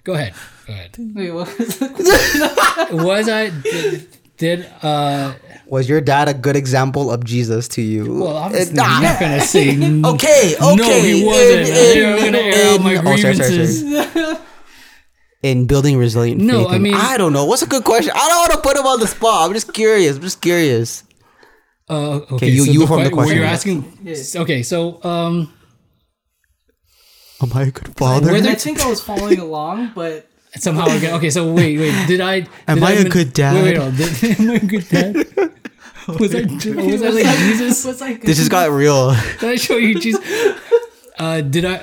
Go ahead. Go ahead. Wait, what was the Was I did, did uh Was your dad a good example of Jesus to you? well obviously Uh, I'm not gonna <laughs> say Okay, okay. No, he wasn't. In- I'm gonna air out in- my oh, sorry, sorry, sorry. <laughs> In building resilient No, faith. I mean- I don't know. What's a good question? I don't want to put him on the spot. I'm just curious. I'm just curious. Uh, okay, you- so you the form the que- were you question. asking? Okay, so um, Am I a good father? Were there- I think I was following along, but somehow again. Okay, so wait, wait. Did I? Am did I a min- good dad? Wait, wait, hold. Did, <laughs> am I a good dad? <laughs> Was I? <laughs> Was I like Jesus? was like this just got real. <laughs> Did I show you Jesus? Uh, did I?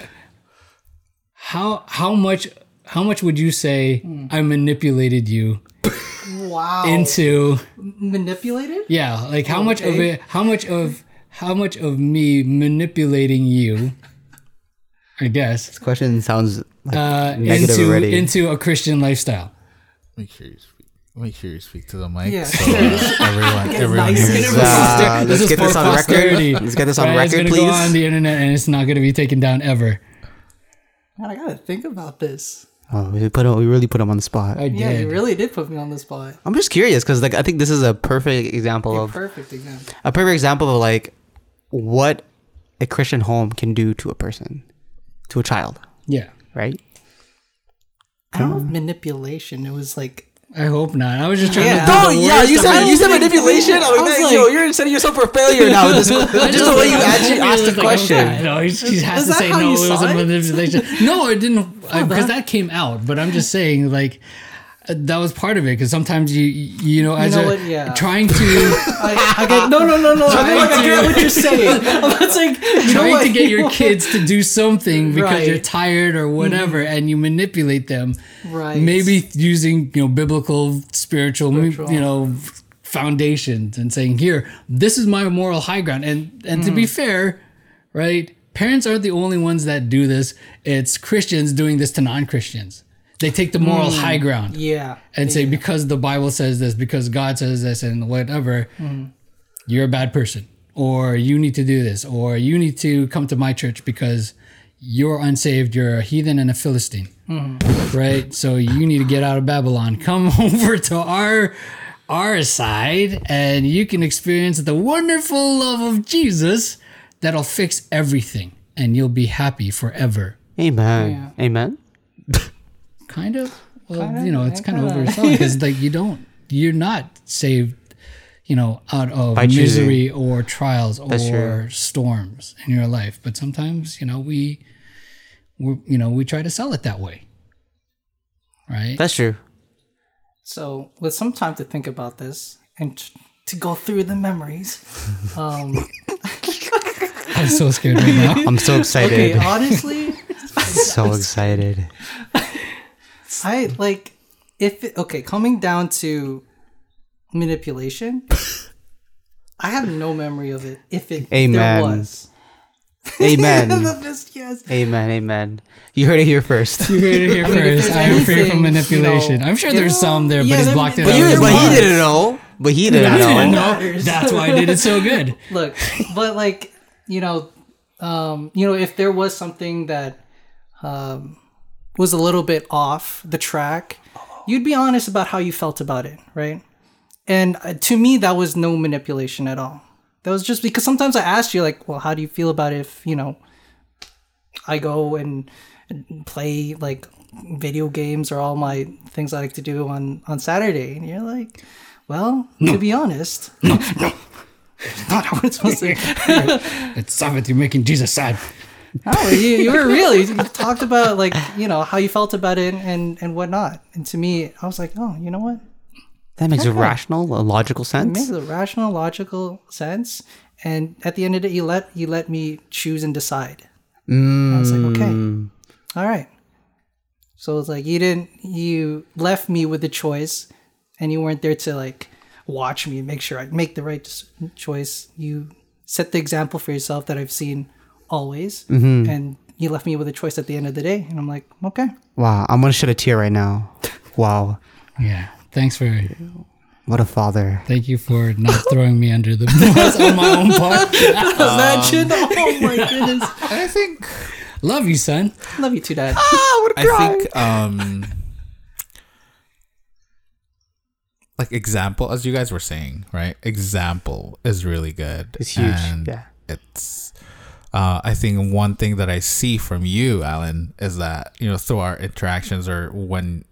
How how much how much would you say I manipulated you wow into? manipulated. Yeah, like how much of it? How much of how much of me manipulating you? I guess This question sounds like uh, negative into already. into a Christian lifestyle. Make sure you speak. Make sure you speak to the mic. Yeah. So uh, <laughs> everyone, everyone nice. hears. Get Uh, This let's get this for on record. Let's get this on right? It's record, gonna go on the internet and it's not gonna be taken down ever. Man, I gotta think about this. Oh, we put him, we really put him on the spot. I Yeah, did. you really did put me on the spot. I'm just curious because like I think this is a perfect example You're of perfect example. a perfect example of like what a Christian home can do to a person, to a child, yeah. right? I don't know if manipulation. It was like I hope not. I was just trying Yeah. to. No, yeah, you said you said manipulation. I'm like, was like- yo, you're setting yourself for failure now. This, <laughs> just the way you actually asked the Like, oh, question. okay, No, he, he has to say no. It was a manipulation. No, it didn't because that came out. But I'm just saying, like, that was part of it. Because sometimes you, you know, as know a, what? Yeah. trying to <laughs> I, I get no, no, no, no. I, like, I get what you're saying. <laughs> <laughs> That's like you trying what? to get You your kids to do something because Right. you're tired or whatever, mm-hmm. and you manipulate them. Right. Maybe using you know biblical, spiritual, Spiritual. you know foundations and saying here this is my moral high ground and and to be mm. fair right parents aren't the only ones that do this it's christians doing this to non-christians they take the moral mm. high ground Yeah. and say because the bible says this because god says this and whatever mm-hmm. you're a bad person or you need to do this or you need to come to my church because you're unsaved you're a heathen and a philistine. Mm-hmm. Right? So you need to get out of babylon. <laughs> Come over to our our side and you can experience the wonderful love of jesus that'll fix everything and you'll be happy forever. Amen. Amen. <laughs> kind of well you know it's kind of overselling because <laughs> like you don't you're not saved you know out of By choosing. misery or trials That's or true. storms in your life but sometimes you know we we you know we try to sell it that way right That's true. So with some time to think about this and t- to go through the memories. <laughs> Um, <laughs> i'm so scared right now I'm so excited. okay, honestly, so excited. I like if it, okay coming down to manipulation. I have no memory of it. If it if Amen. there was. <laughs> Amen. Just yes. Amen. Amen. You heard it here first. you heard it here mean, first i am free from manipulation you know, i'm sure yeah, there's some there yeah, but he's blocked it but out But, you, but he didn't know. But he didn't I didn't know. know. That's why I did it so good. Look, but like you know, um, you know, if there was something that um, was a little bit off the track, you'd be honest about how you felt about it, right? And uh, to me, that was no manipulation at all. That was just because sometimes I asked you, like, well, how do you feel about it if you know I go and and play like video games or all my things I like to do on on Saturday, and you're like, well, to be honest, no, no, <laughs> not how it's supposed to. <laughs> It's Sabbath, you're making Jesus sad. Oh, you, you were really you <laughs> talked about like you know how you felt about it and and whatnot, and to me, I was like, oh, you know what? That makes a rational, a logical It sense. makes a rational, logical sense, and at the end of day, you let you let me choose and decide. I was like, okay, mm. all right. So it's like you didn't you left me with the choice, and you weren't there to like watch me and make sure I make the right choice. You set the example for yourself that I've seen always, mm-hmm. and you left me with a choice at the end of the day. And I'm like, okay, Wow, I'm gonna shed a tear right now. <laughs> Wow, Yeah. Thanks for what a father. thank you for not throwing me under the <laughs> bus on my own podcast. imagine. Um, oh my goodness, <laughs> I think Love you, son. love you too, Dad. Ah, I think um like example as you guys were saying, right? Example is really good. It's huge, And yeah. It's uh, I think one thing that I see from you, Alan, is that you know through our interactions or when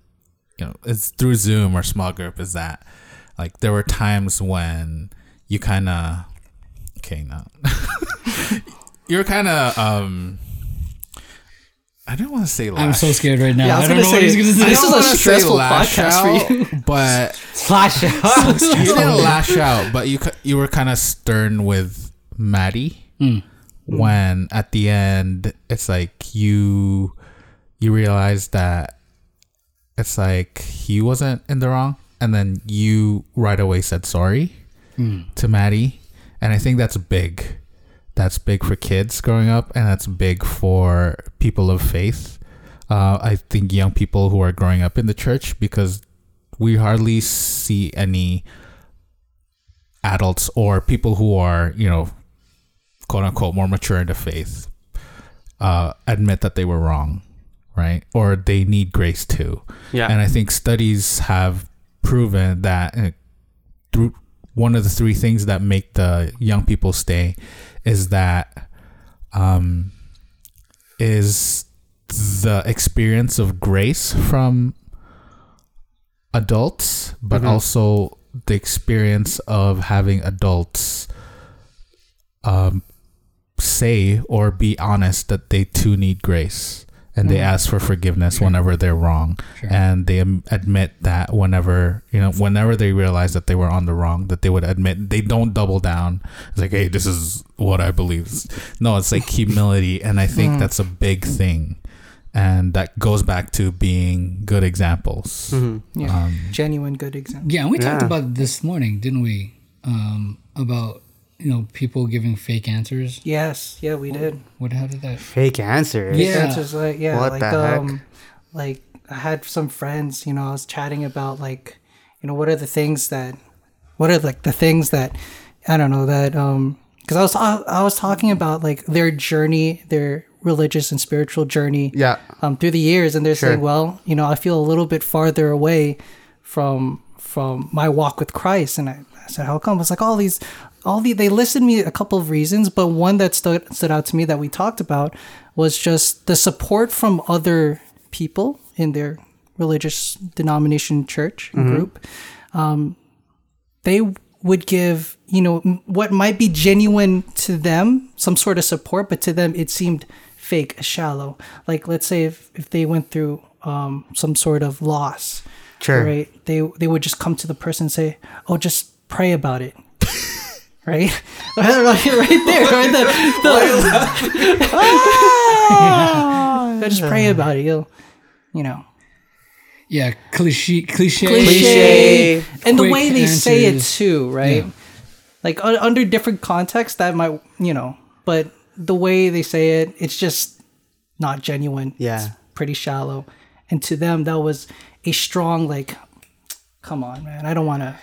you know it's through Zoom or small group, is that like there were times when you kind of okay, no, <laughs> you're kind of um. I don't want to say. I'm so scared right now. Yeah, I I, don't gonna know what say, he's gonna say. This is a stressful lash podcast for you. <laughs> but Flash out. <laughs> you didn't lash out, but you you were kind of stern with Maddie when at the end it's like you you realize that it's like he wasn't in the wrong, and then you right away said sorry to Maddie, and I think that's big. That's big for kids growing up, and that's big for people of faith. Uh, I think young people who are growing up in the church because we hardly see any adults or people who are, you know, quote unquote, more mature in the faith uh, admit that they were wrong, right? Or they need grace too. Yeah. And I think studies have proven that uh, through one of the three things that make the young people stay is that um, is the experience of grace from adults, but also the experience of having adults um, say or be honest that they too need grace and they ask for forgiveness whenever they're wrong. And they admit that whenever you know whenever they realize that they were on the wrong that they would admit they don't double down. It's like hey this is what i believe. No it's like humility. And i think that's a big thing. And that goes back to being good examples. Yeah. Um, Genuine good examples. Yeah, and we talked about this morning, didn't we? Um, about you know people giving fake answers. Yes. Yeah, we did. What? How did that? Fake answers. Yeah. That's just like yeah, What like the heck? um, like I had some friends. You know, I was chatting about like, you know, what are the things that, what are like the things that, I don't know that um, because I was I, I was talking about like their journey, their religious and spiritual journey. Yeah. Um, through the years, and they're Sure. saying, well, you know, I feel a little bit farther away from from my walk with Christ, and I, I said, how come? It's like all these, all the they listed me a couple of reasons, but one that stood stood out to me that we talked about was just the support from other people in their religious denomination, church, and group. Um, they would give you know what might be genuine to them some sort of support but to them it seemed fake shallow like let's say if, if they went through um, some sort of loss Sure. right they they would just come to the person and say oh just pray about it <laughs> right? Right right there right <laughs> the, the, <laughs> just pray about it you'll you know. Yeah, cliche, cliche, cliche, and the way they say it too, right? Yeah. Like u- under different contexts, that might you know, but the way they say it, it's just not genuine. Yeah. it's pretty shallow, and to them, that was a strong like, come on, man, I don't want to,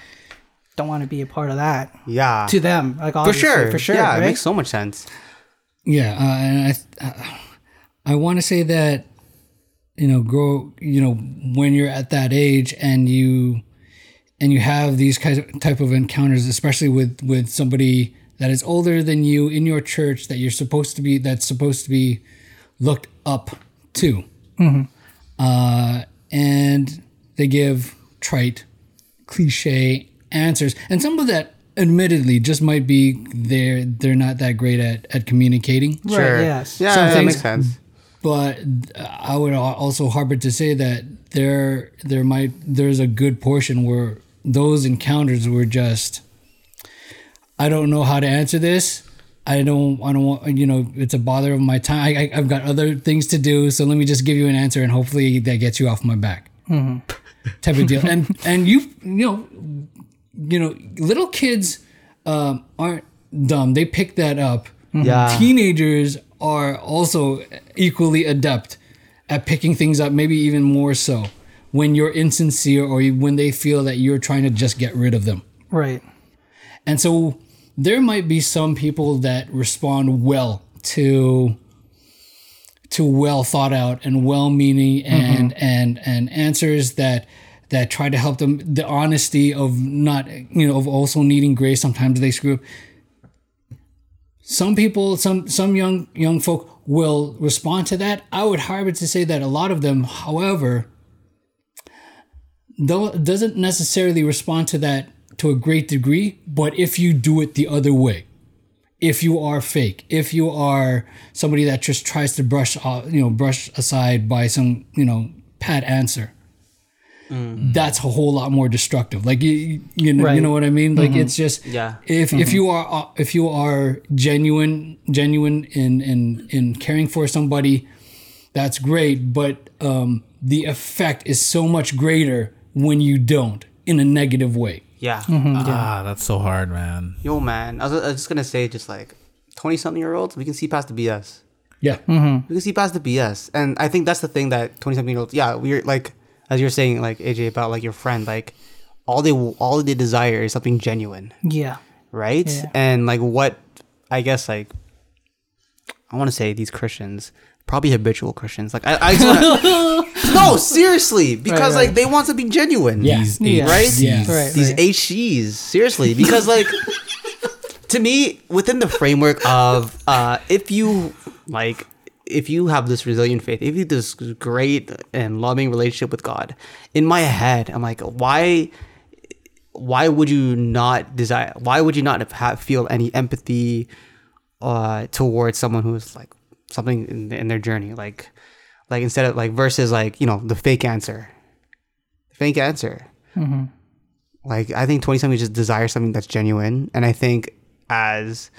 don't want to be a part of that. Yeah. To them, like for sure. for sure, Yeah, right? it makes so much sense. Yeah, uh, and I, uh, I want to say that, you know, grow, you know, when you're at that age and you, and you have these kinds of type of encounters, especially with with somebody that is older than you in your church that you're supposed to be, that's supposed to be looked up to, uh, and they give trite, cliche answers, and some of that, admittedly, just might be they're they're not that great at at communicating Right, Sure. yes. Yeah, Some that things- makes sense. but I would al- also harbor to say that there there might there's a good portion where those encounters were just I don't know how to answer this. I don't I don't want you know it's a bother of my time. I, I, I've got other things to do, so let me just give you an answer and hopefully that gets you off my back. Mm-hmm. Type of deal. And and you you know you know little kids um, aren't dumb. They pick that up Yeah. teenagers are also equally adept at picking things up, maybe even more so when you're insincere or when they feel that you're trying to just get rid of them. right. And so there might be some people that respond well to to well thought out and well meaning and and and answers that that try to help them. The honesty of not, you know, of also needing grace. Sometimes they screw up. Some people, some some young young folk will respond to that. I would harbor to say that a lot of them, however, though doesn't necessarily respond to that to a great degree. But if you do it the other way, if you are fake, if you are somebody that just tries to brush off, you know, brush aside by some, you know, pat answer, that's a whole lot more destructive. Like you, you know, you know what I mean. Like it's just Yeah. If if you are uh, if you are genuine genuine in in in caring for somebody, that's great. But um, the effect is so much greater when you don't in a negative way. Yeah. Ah, that's so hard, man. Yo, man. I was, I was just gonna say, just like twenty something year olds, we can see past the BS. Yeah. We can see past the BS, and I think that's the thing that twenty something year olds. Yeah, we're like, as you're saying, like AJ about like your friend, like all they all they desire is something genuine, Yeah. right? Yeah. And like what I guess like I want to say these Christians probably habitual Christians. Like I, I just wanna, <laughs> no seriously because right. like they want to be genuine. Yeah. These Yeah. Right? Yeah. Right. these right. HCs seriously because like <laughs> to me within the framework of uh if you like if you have this resilient faith if you have this great and loving relationship with god in my head i'm like why why would you not desire why would you not have, feel any empathy uh towards someone who's like something in, in their journey? Like like instead of like versus like you know the fake answer. Fake answer. Like I think twenty something just desire something that's genuine, and I think as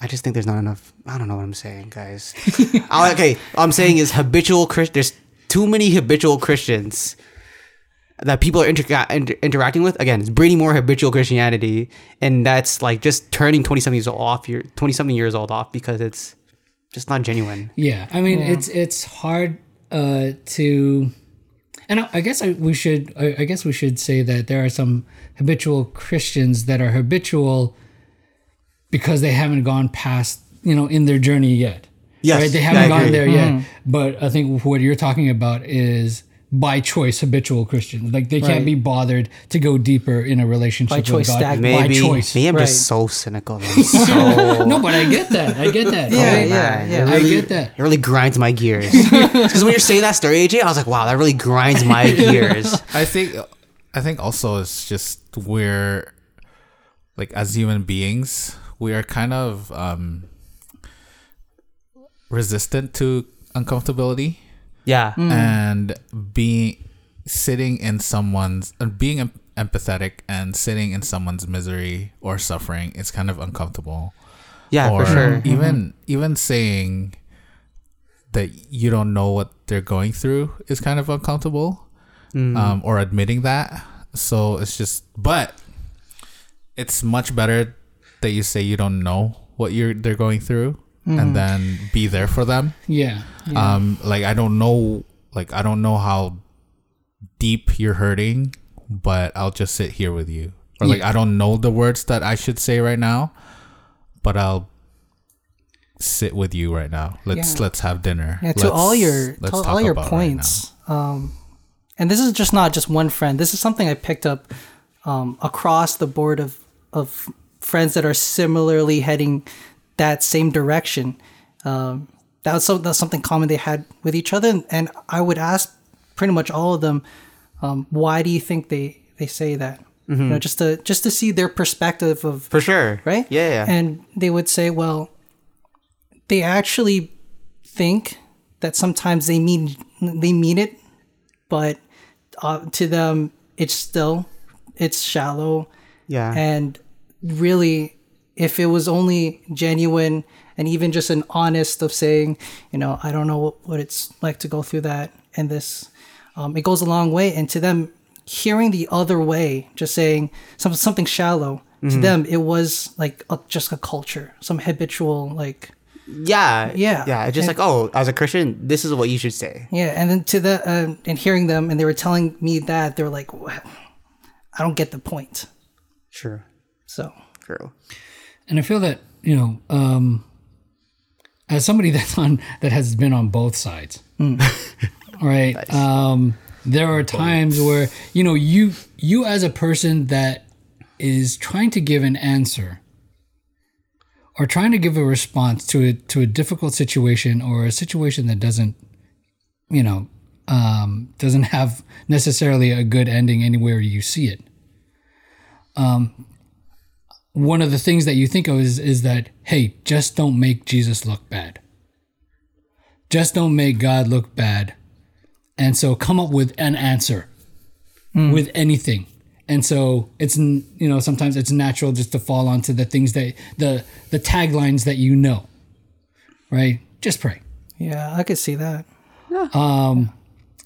I just think there's not enough. I don't know what I'm saying, guys. <laughs> I- okay, all I'm saying is habitual Christ. There's too many habitual Christians that people are inter- inter- interacting with. Again, it's breeding more habitual Christianity, and that's like just turning twenty something years old off. Your twenty something years old off because it's just not genuine. Yeah, I mean it's it's hard uh, to, and I, I guess I, we should I, I guess we should say that there are some habitual Christians that are habitual because they haven't gone past you know in their journey yet. Yes, right? They haven't I gone agree. there yet. Mm-hmm. But I think what you're talking about is by choice habitual Christians. Like they can't Right. be bothered to go deeper in a relationship By with choice, God. stagnant. by Maybe, choice. maybe I'm Right. just so cynical. <laughs> So No, but I get that. I get that. Oh, yeah, right? yeah, yeah. it I get that. It really grinds my gears. <laughs> Because when you're saying that story, AJ, I was like, wow, that really grinds my <laughs> gears. I think I think also it's just we're like as human beings, we are kind of um resistant to uncomfortability Yeah. and being sitting in someone's and being em- empathetic and sitting in someone's misery or suffering is kind of uncomfortable. Yeah, or for sure. even even saying that you don't know what they're going through is kind of uncomfortable um, or admitting that so it's just but it's much better that you say you don't know what you're they're going through and then be there for them Yeah. um like i don't know like i don't know how deep you're hurting but i'll just sit here with you or like i don't know the words that i should say right now but i'll sit with you right now let's Yeah. let's have dinner Yeah, to Let's- all your to all your about right points. um, and this is just not just one friend. This is something I picked up um, across the board of of friends that are similarly heading that same direction. Um, that was so, that's something common they had with each other, and I would ask pretty much all of them, um, why do you think they they say that? You know, just to just to see their perspective of For sure. right? Yeah, yeah. And they would say, well, they actually think that sometimes they mean they mean it, but uh, to them it's still it's shallow. Yeah. And really, if it was only genuine and even just an honest of saying, you know, I don't know what, what it's like to go through that and this, um, it goes a long way. And to them, hearing the other way, just saying something something shallow. To them, it was like a, just a culture, some habitual like yeah. Yeah. Yeah. Just And- like, oh, as a Christian, this is what you should say. Yeah, and then to the uh, and hearing them, and they were telling me that they were like, "What? I don't get the point. Sure. So True. and I feel that you know, um, as somebody <laughs> that's on that has been on both sides, <laughs> right? Um, there are times where you know you you as a person that is trying to give an answer or trying to give a response to a to a difficult situation or a situation that doesn't you know um, doesn't have necessarily a good ending anywhere you see it um, one of the things that you think of is is that hey just don't make jesus look bad. Just don't make god look bad. And so come up with an answer with anything. And so it's you know sometimes it's natural just to fall onto the things that the the taglines that you know right? Just pray. Yeah, I could see that. Um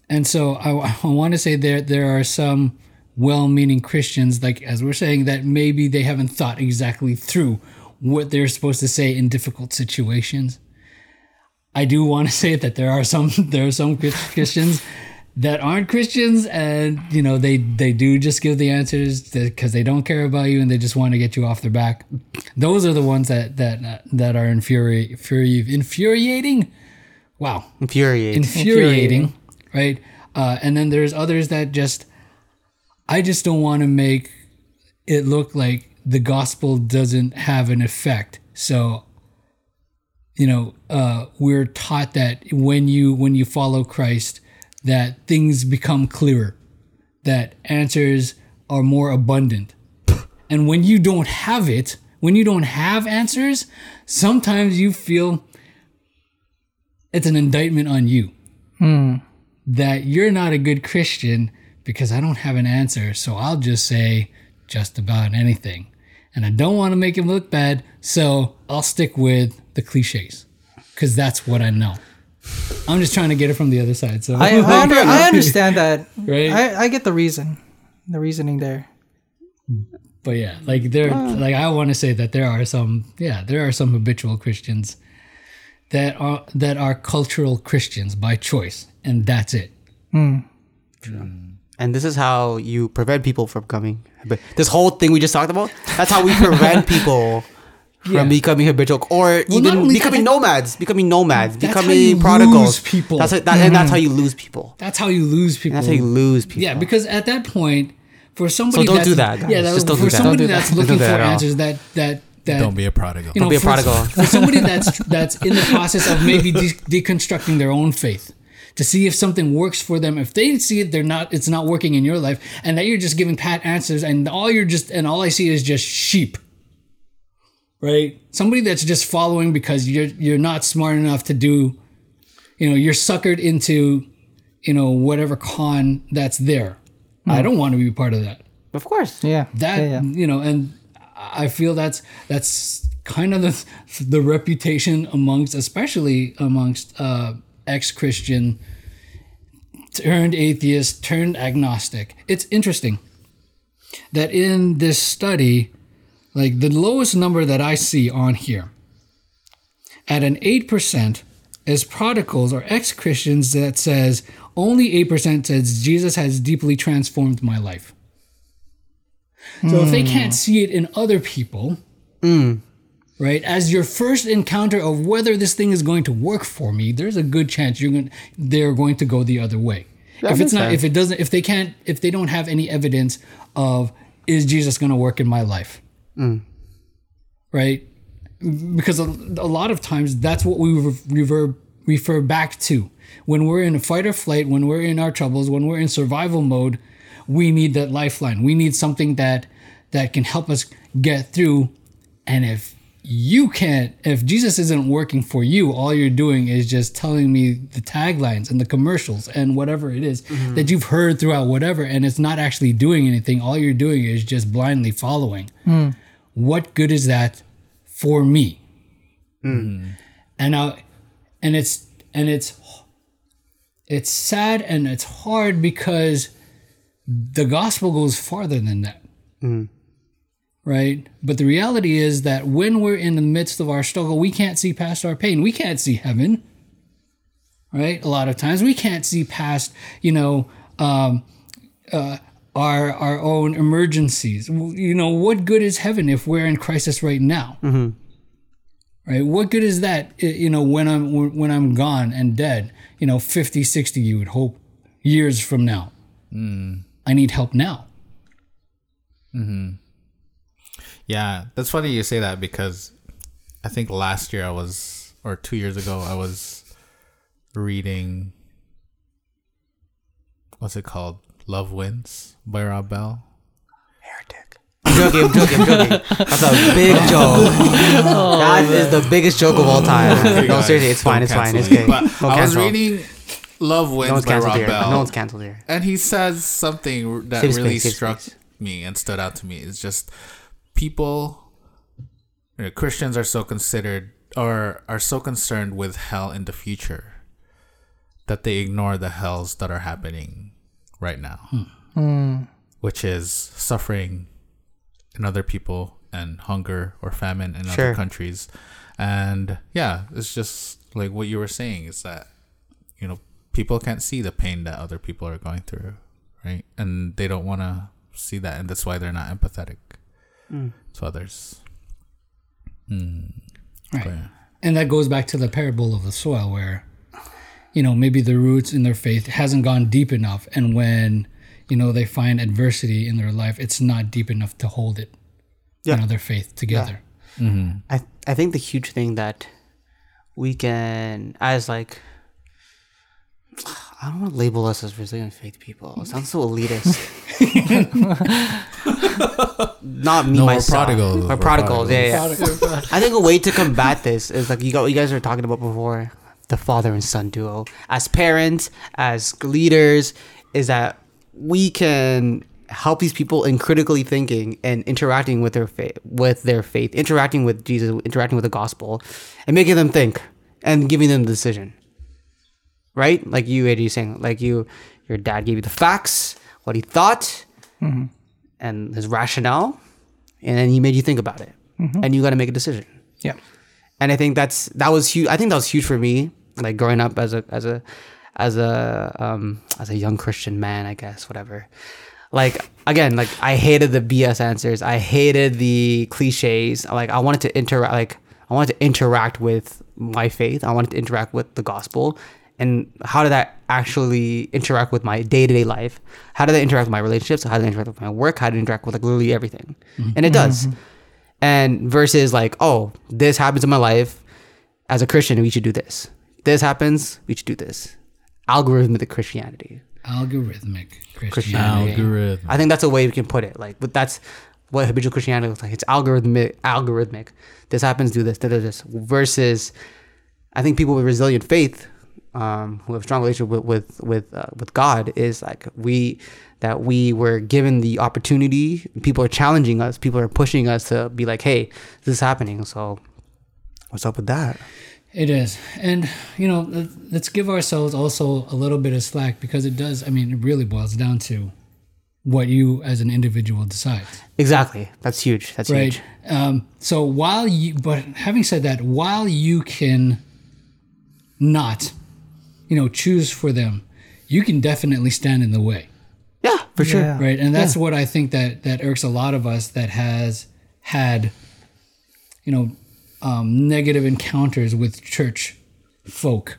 and so I, <laughs> I want to say there there are some well-meaning Christians, like as we're saying, that maybe they haven't thought exactly through what they're supposed to say in difficult situations. I do want to <laughs> say that there are some there are some Christians that aren't Christians, and you know they they do just give the answers because they don't care about you and they just want to get you off their back. Those are the ones that that that are infuri- infuri- infuriating. Wow, Infuriating. infuriating, right? Uh, and then there's others that just, I just don't want to make it look like the gospel doesn't have an effect. So, you know, uh, we're taught that when you when you follow Christ, that things become clearer, that answers are more abundant, and when you don't have it, when you don't have answers, sometimes you feel it's an indictment on you. That you're not a good Christian because I don't have an answer. So I'll just say just about anything. And I don't want to make him look bad. So I'll stick with the cliches because that's what I know. I'm just trying to get it from the other side. So I, I, under, <laughs> I understand that. Right? I, I get the reason, the reasoning there. but yeah, like there, uh. like I want to say that there are some, yeah, there are some habitual Christians that are that are cultural Christians by choice, and that's it. Hmm. Hmm. And this is how you prevent people from coming. But this whole thing we just talked about, that's how we prevent <laughs> people from Yeah. becoming habitual or not even becoming that- nomads, becoming nomads, That's how becoming you prodigals. lose people. That's how, that, and that's how mm-hmm. you lose people. That's how you lose people. That's how you lose people. Yeah, because at that point, for somebody, don't that's, do that, guys. Yeah, that, Just don't for do that. somebody Don't that's that. Don't looking do for that at answers, that that that Don't be a prodigal. you know, be a for, prodigal. for somebody that's <laughs> that's in the process of maybe de- deconstructing their own faith to see if something works for them. If they see it, they're not. It's not working in your life, and that you're just giving pat answers, and all you're just and all I see is just sheep. Right? Somebody that's just following because you're you're not smart enough to do. You know, you're suckered into, you know, whatever con that's there. I don't want to be part of that Of course. Yeah. that yeah, yeah. you know and i feel that's that's kind of the the reputation amongst especially amongst uh ex-christian turned atheist turned agnostic. It's interesting that in this study like the lowest number that i see on here at an 8% is prodigals or ex-christians that says only 8% says jesus has deeply transformed my life. So if they hmm. can't see it in other people, hmm. Right, as your first encounter of whether this thing is going to work for me, there's a good chance you're going they're going to go the other way. if it's not, sense. if it doesn't, if they can't, if they don't have any evidence of is Jesus going to work in my life, mm. right? Because a, a lot of times that's what we re- rever, refer back to when we're in a fight or flight, when we're in our troubles, when we're in survival mode. We need that lifeline. We need something that that can help us get through. And if you can't, if Jesus isn't working for you, all you're doing is just telling me the taglines and the commercials and whatever it is mm-hmm. that you've heard throughout whatever, and it's not actually doing anything. All you're doing is just blindly following. Hmm. What good is that for me? Hmm. Hmm. And I, and it's and it's it's sad and it's hard because the gospel goes farther than that. Right? But the reality is that when we're in the midst of our struggle, we can't see past our pain. We can't see heaven. Right? A lot of times we can't see past, you know, um, uh, our our own emergencies. You know, what good is heaven if we're in crisis right now? Right? What good is that, you know, when I'm when I'm gone and dead, you know, 50, 60 you would hope, years from now. I need help now. Yeah, that's funny you say that because I think last year I was, or two years ago, I was reading. What's it called? Love Wins by Rob Bell. Heretic. I'm joking, I'm joking, I'm joking. That's a big <laughs> oh, joke. that is the biggest joke of all time. <laughs> Okay, no, guys, seriously, it's fine, it's fine, it's okay. But I was reading Love Wins No one's by Rob here. Bell. No one's canceled here. and he says something that really space, struck space. me and stood out to me. It's just people, you know, Christians are so considered or are so concerned with hell in the future that they ignore the hells that are happening right now, hmm. Hmm. which is suffering in other people and hunger or famine in Sure. other countries. And yeah, it's just like what you were saying is that you know people can't see the pain that other people are going through right and they don't want to see that and that's why they're not empathetic Mm. to others mm. Right. But, yeah. And that goes back to the parable of the soil where, you know, maybe the roots in their faith hasn't gone deep enough. And when, you know, they find adversity in their life, it's not deep enough to hold it, Yeah. you know, their faith together. Mm-hmm. I I think the huge thing that we can as like I don't want to label us as resilient faith people. It sounds so elitist. <laughs> <laughs> Not me No, we're myself. prodigals. We're We're prodigals. prodigals. Yeah, yeah. <laughs> I think a way to combat this is like you got you guys were talking about before the father and son duo. As parents, as leaders, is that we can help these people in critically thinking and interacting with their faith, with their faith, interacting with Jesus, interacting with the gospel, and making them think and giving them the decision. Right, like you, AJ, saying, like you, your dad gave you the facts, what he thought, mm-hmm. And his rationale, and then he made you think about it, and you got to make a decision Yeah. and I think that's that was huge. I think that was huge for me, like growing up as a as a as a um as a young Christian man, I guess, whatever. Like again, like I hated the BS answers. I hated the cliches. Like I wanted to interact. Like I wanted to interact with my faith. I wanted to interact with the gospel. And how did that actually interact with my day to day life? How did that interact with my relationships? How did it interact with my work? How did it interact with like literally everything? Mm-hmm. And it does mm-hmm. and versus like oh this happens in my life as a christian we should do this this happens we should do this algorithmic christianity Algorithmic Christianity. christianity Algorithm. i think that's a way we can put it like but that's what habitual christianity looks like it's algorithmic algorithmic this happens do this da, da, this versus i think people with resilient faith um, who have strong relationship with with with, uh, with god is like we that we were given the opportunity. People are challenging us. People are pushing us to be like hey this is happening. So what's up with that? It is. And, you know, let- let's give ourselves also a little bit of slack because it does, I mean, it really boils down to what you as an individual decide. exactly. That's huge. That's right. huge. Um, so while you but having said that while you can not you know choose for them you can definitely stand in the way. Yeah for sure. Yeah. right? And that's what i think that that irks a lot of us that has had you know um, negative encounters with church folk.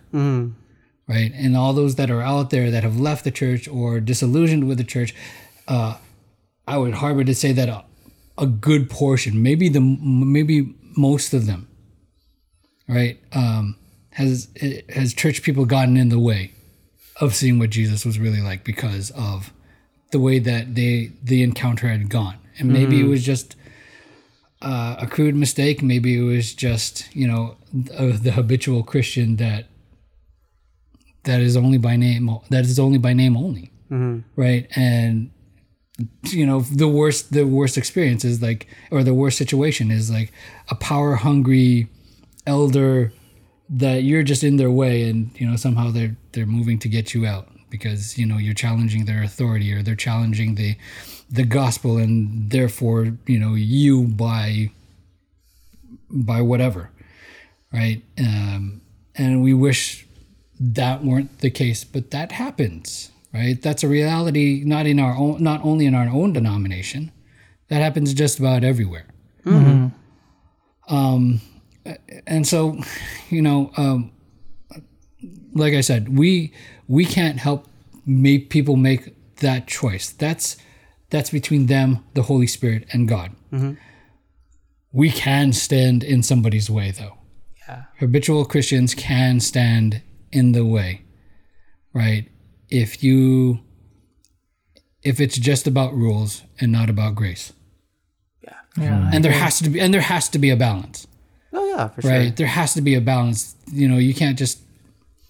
Right? And all those that are out there that have left the church or disillusioned with the church uh, i would harbor to say that a, a good portion maybe the maybe most of them right? Um, has has church people gotten in the way of seeing what jesus was really like because of the way that they the encounter had gone? And maybe it was just uh, a crude mistake. Maybe it was just you know the, the habitual christian that that is only by name that is only by name only. Right? And you know the worst the worst experience is like or the worst situation is like a power hungry elder that you're just in their way and you know somehow they're they're moving to get you out because you know you're challenging their authority or they're challenging the the gospel and therefore you know you by by whatever right? Um and we wish that weren't the case but that happens right? That's a reality not in our own not only in our own denomination. That happens just about everywhere. Um and so you know um like i said we we can't help make people make that choice. That's that's between them, the Holy Spirit, and God. We can stand in somebody's way, though. Yeah. Habitual Christians can stand in the way, right? If you, if it's just about rules and not about grace, Yeah. and there has to be, and there has to be a balance Oh yeah, for sure. right? There has to be a balance. You know, you can't just,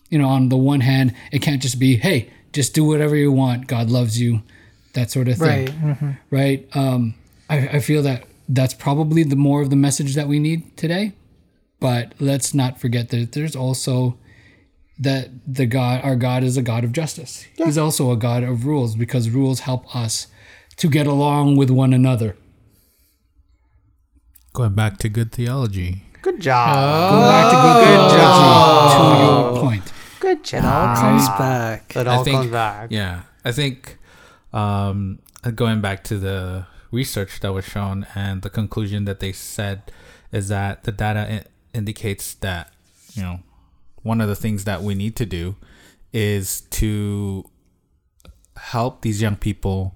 you know, on the one hand, it can't just be, hey, just do whatever you want. God loves you, that sort of thing, Right. mhm. right? Um, I, I feel that that's probably the more of the message that we need today. But let's not forget that there's also that the God, our God, is a God of justice. He's also a God of rules because rules help us to get along with one another. Going back to good theology. Good job. Go back to good, theology, to your point. Good job. It all Comes back. It I all think- comes back. Yeah, I think um, going back to the research that was shown and the conclusion that they said is that the data I- indicates that you know one of the things that we need to do is to help these young people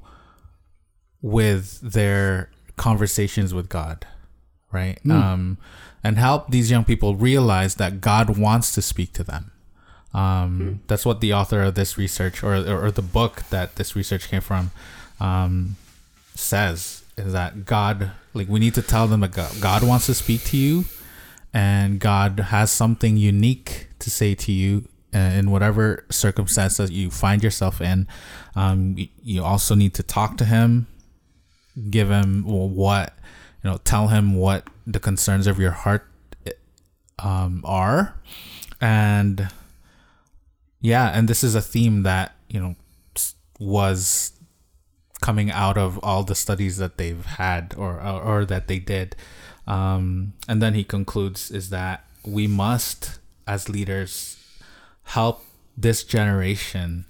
with their conversations with God, right? Um, and help these young people realize that God wants to speak to them. Um, That's what the author of this research or, or, or the book that this research came from um, says is that God, like, we need to tell them that God, God wants to speak to you and God has something unique to say to you uh, in whatever circumstance that you find yourself in. Um, you also need to talk to Him, give Him what, you know, tell Him what the concerns of your heart um, are. And yeah, and this is a theme that, you know, was coming out of all the studies that they've had or or, or that they did. Um, and then he concludes is that we must, as leaders, help this generation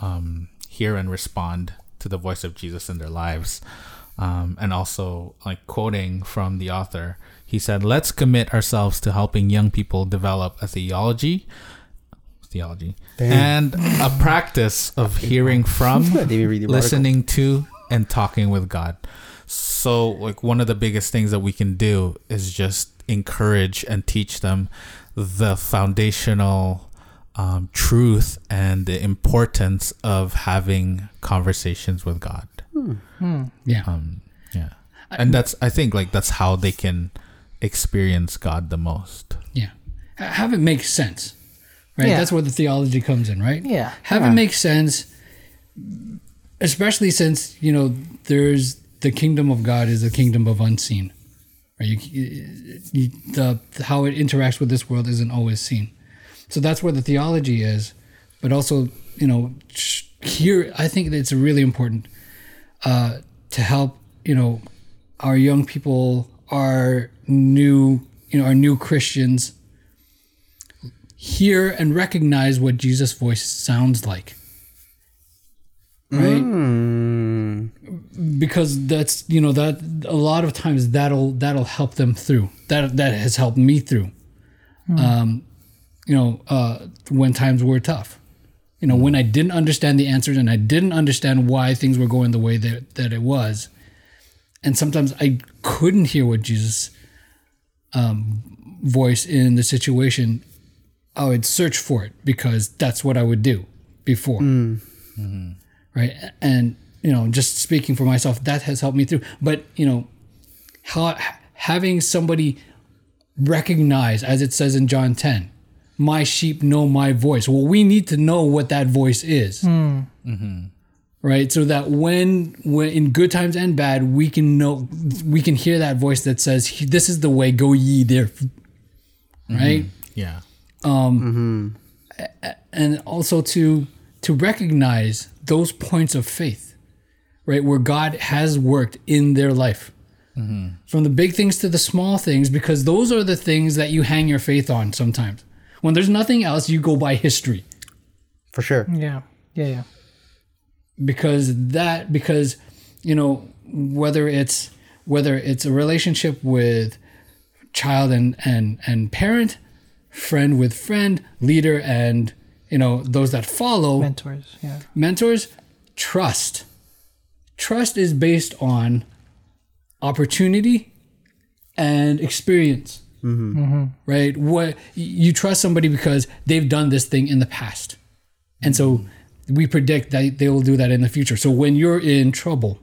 um, hear and respond to the voice of Jesus in their lives. Um, and also, like quoting from the author, he said, "Let's commit ourselves to helping young people develop a theology, theology, and a practice of hearing from, <laughs> Did we read the article? listening to, and talking with God." So, like one of the biggest things that we can do is just encourage and teach them the foundational um, truth and the importance of having conversations with God. Yeah. Um, yeah, and that's I think like that's how they can experience God the most. Yeah. Ha- Have it make sense. Right? Yeah. That's where the theology comes in, right? Yeah. Have it make sense, especially since, you know, there's the kingdom of God is a kingdom of unseen. Right? You, you, the, how it interacts with this world isn't always seen. So that's where the theology is. But also, you know, here, I think that it's a really important uh, to help, you know, our young people, our new, you know, our new Christians hear and recognize what Jesus' voice sounds like. Right? Because that's you know that a lot of times that'll that'll help them through. That that has helped me through. Um, you know, uh, when times were tough. You know, when I didn't understand the answers and I didn't understand why things were going the way that, that it was. And sometimes I couldn't hear what Jesus um, voice in the situation. I would search for it because that's what I would do before. Right. And, you know, just speaking for myself, that has helped me through. But, you know, how, having somebody recognize, as it says in John 10, my sheep know my voice. Well, we need to know what that voice is. Hmm. Mm-hmm. Right. So that when, when in good times and bad, we can know, we can hear that voice that says, this is the way, go ye there. Mm-hmm. Right Yeah. Um. Mm-hmm. and also to to recognize those points of faith right where god has worked in their life from the big things to the small things because those are the things that you hang your faith on sometimes when there's nothing else you go by history For sure. Yeah. Yeah. Yeah. because that because you know whether it's whether it's a relationship with child and and and parent friend with friend leader and you know, those that follow Mentors. Yeah. mentors trust trust is based on opportunity and experience Mm-hmm. Mm-hmm. right? What you trust somebody because they've done this thing in the past. And so mm-hmm. we predict that they will do that in the future. So when you're in trouble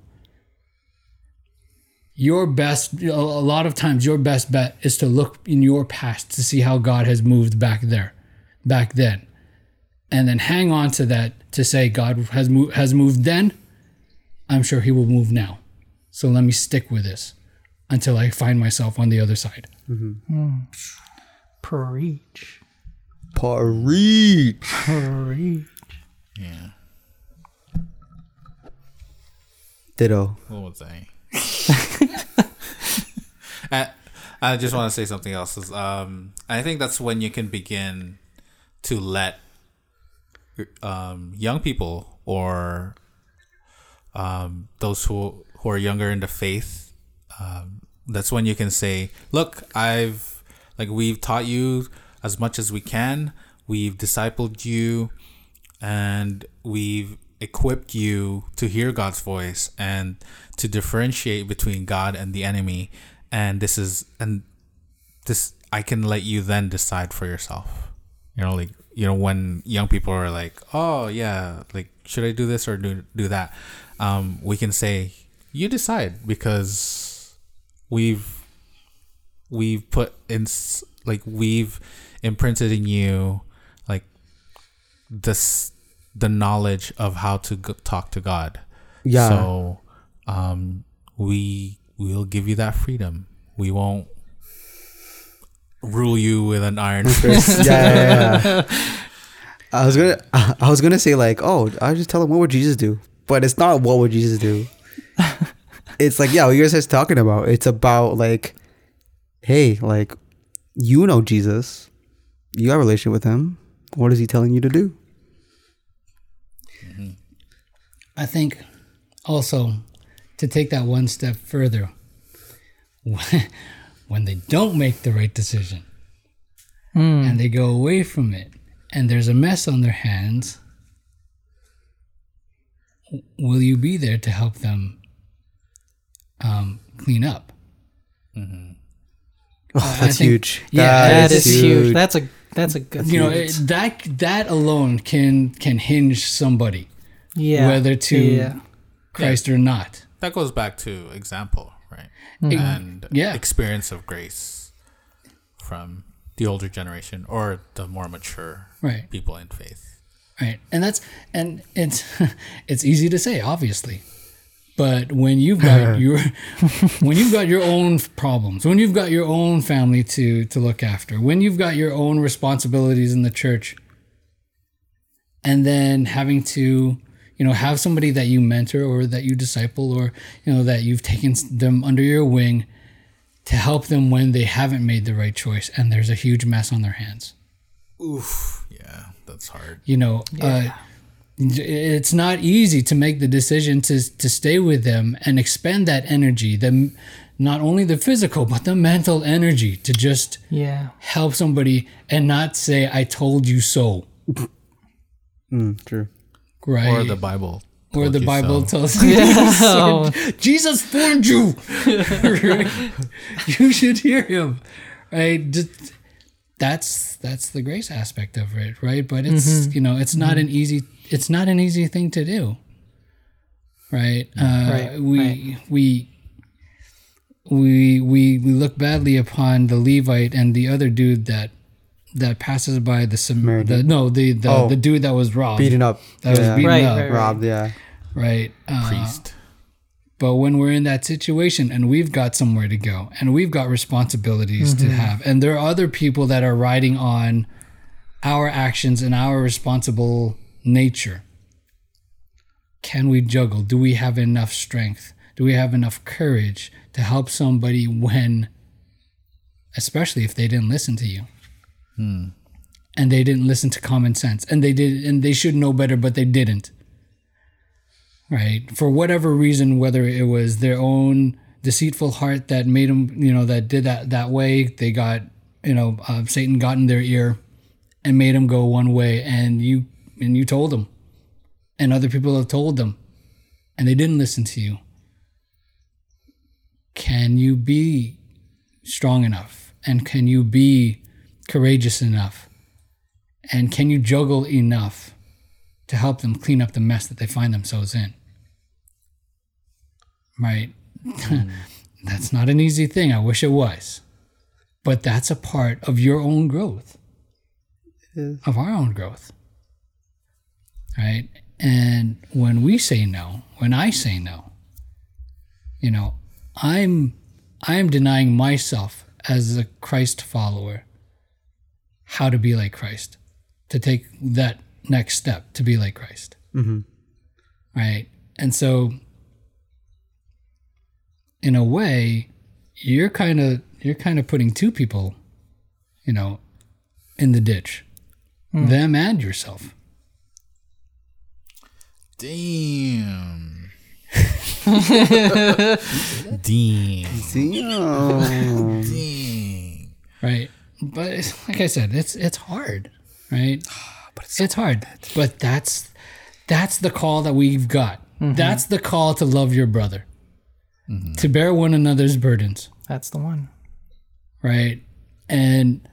your best a lot of times your best bet is to look in your past to see how god has moved back there back then. And then hang on to that to say God has moved has moved then, I'm sure He will move now. So let me stick with this until I find myself on the other side. Preach. Preach. Preach. Yeah. Ditto. What was I? <laughs> I, I just want to say something else. Is, um, I think that's when you can begin to let um, young people or um, those who who are younger in the faith. That's when you can say, "Look, I've like we've taught you as much as we can. We've discipled you, and we've equipped you to hear God's voice and to differentiate between God and the enemy. And this is and this I can let you then decide for yourself. You know, like you know when young people are like, "Oh yeah, like should I do this or do do that?" Um, we can say, "You decide," because we've we've put in like we've imprinted in you like this the knowledge of how to go, talk to God. Yeah. So um we we'll give you that freedom. We won't rule you with an iron fist. yeah, yeah, yeah. <laughs> I was gonna, I was gonna say like, oh, I just tell them what would Jesus do, but it's not what would Jesus do. <laughs> it's like, yeah, what you're just talking about. It's about like, hey, like, you know Jesus, you have a relationship with him. What is he telling you to do? Mm-hmm. I think also to take that one step further, when, <laughs> when they don't make the right decision hmm. and they go away from it and there's a mess on their hands, will you be there to help them um, clean up? Mm-hmm. Oh, that's think- huge. yeah, That is huge. That's a that's a good. You know, it, that that alone can can hinge somebody, yeah. whether to yeah. Christ or not. that goes back to example, right? Mm-hmm. Mm-hmm. And Yeah. experience of grace from the older generation or the more mature Right. people in faith. Right. And that's and it's <laughs> it's easy to say, obviously. But when you've got <laughs> your when you've got your own problems, when you've got your own family to to look after, when you've got your own responsibilities in the church, and then having to you know have somebody that you mentor or that you disciple or you know that you've taken them under your wing to help them when they haven't made the right choice and there's a huge mess on their hands Oof. Yeah, that's hard. you know uh, it's not easy to make the decision to to stay with them and expend that energy the not only the physical but the mental energy to just Yeah. help somebody and not say i told you so Mm, true. right Or the Bible. or the bible so. tells <laughs> you Oh, <laughs> jesus formed you <laughs> Right? you should hear him right Just- that's that's the grace aspect of it right but it's Mm-hmm. you know it's not an easy it's not an easy thing to do right uh Right, we right. we we we we look badly upon the levite and the other dude that that passes by the, Sam- the no the the, Oh. the dude that was robbed Beating up. that was beaten Right, up right, Robbed, yeah. right uh, Priest. but when we're in that situation and we've got somewhere to go and we've got responsibilities to have, and there are other people that are riding on our actions and our responsible nature, can we juggle? Do we have enough strength? Do we have enough courage to help somebody when, especially if they didn't listen to you? And they didn't listen to common sense, and they did, and they should know better, but they didn't right for whatever reason whether it was their own deceitful heart that made them you know that did that that way they got you know uh, satan got in their ear and made them go one way and you and you told them. And other people have told them. And they didn't listen to you. Can you be strong enough? And can you be courageous enough? And can you juggle enough to help them clean up the mess that they find themselves in? Right? <laughs> That's not an easy thing. I wish it was. But that's a part of your own growth. Of our own growth right? And when we say no when i say no you know i'm i'm denying myself as a christ follower how to be like christ to take that next step to be like christ mm-hmm. right? And so in a way you're kind of you're kind of putting two people you know in the ditch hmm. them and yourself Damn. <laughs> Damn. Damn. Dang. right but it's, like i said it's it's hard right ah, but it's, hard but that's that's the call that we've got mm-hmm. that's the call to love your brother mm-hmm. to bear one another's burdens That's the one. right and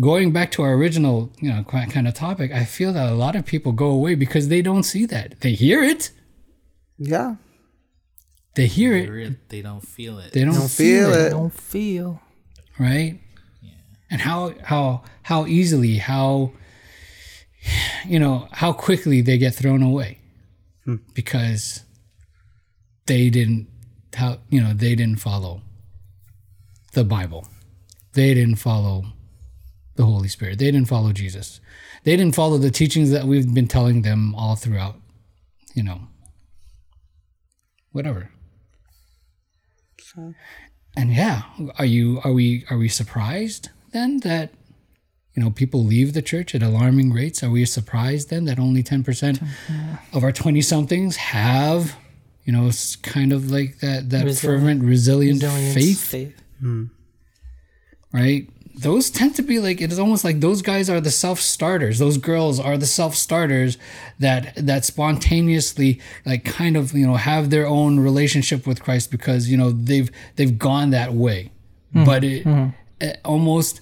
going back to our original you know kind of topic i feel that a lot of people go away because they don't see that they hear it Yeah. they hear it Hear it, They don't feel it. they don't, Don't feel, feel it, it. Don't feel. right Yeah. and how how how easily how you know how quickly they get thrown away hmm. because they didn't how you know they didn't follow the bible they didn't follow the holy spirit. They didn't follow jesus. They didn't follow the teachings that we've been telling them all throughout you know. Whatever. And yeah are you are we are we surprised then that you know people leave the church at alarming rates? Are we surprised then that only 10% of our 20 somethings have you know s- kind of like that that Resil- fervent resilient Resilience, faith? faith. Hmm. right those tend to be like it is almost like those guys are the self-starters those girls are the self-starters that that spontaneously like kind of you know have their own relationship with christ because you know they've they've gone that way mm-hmm. but it, it almost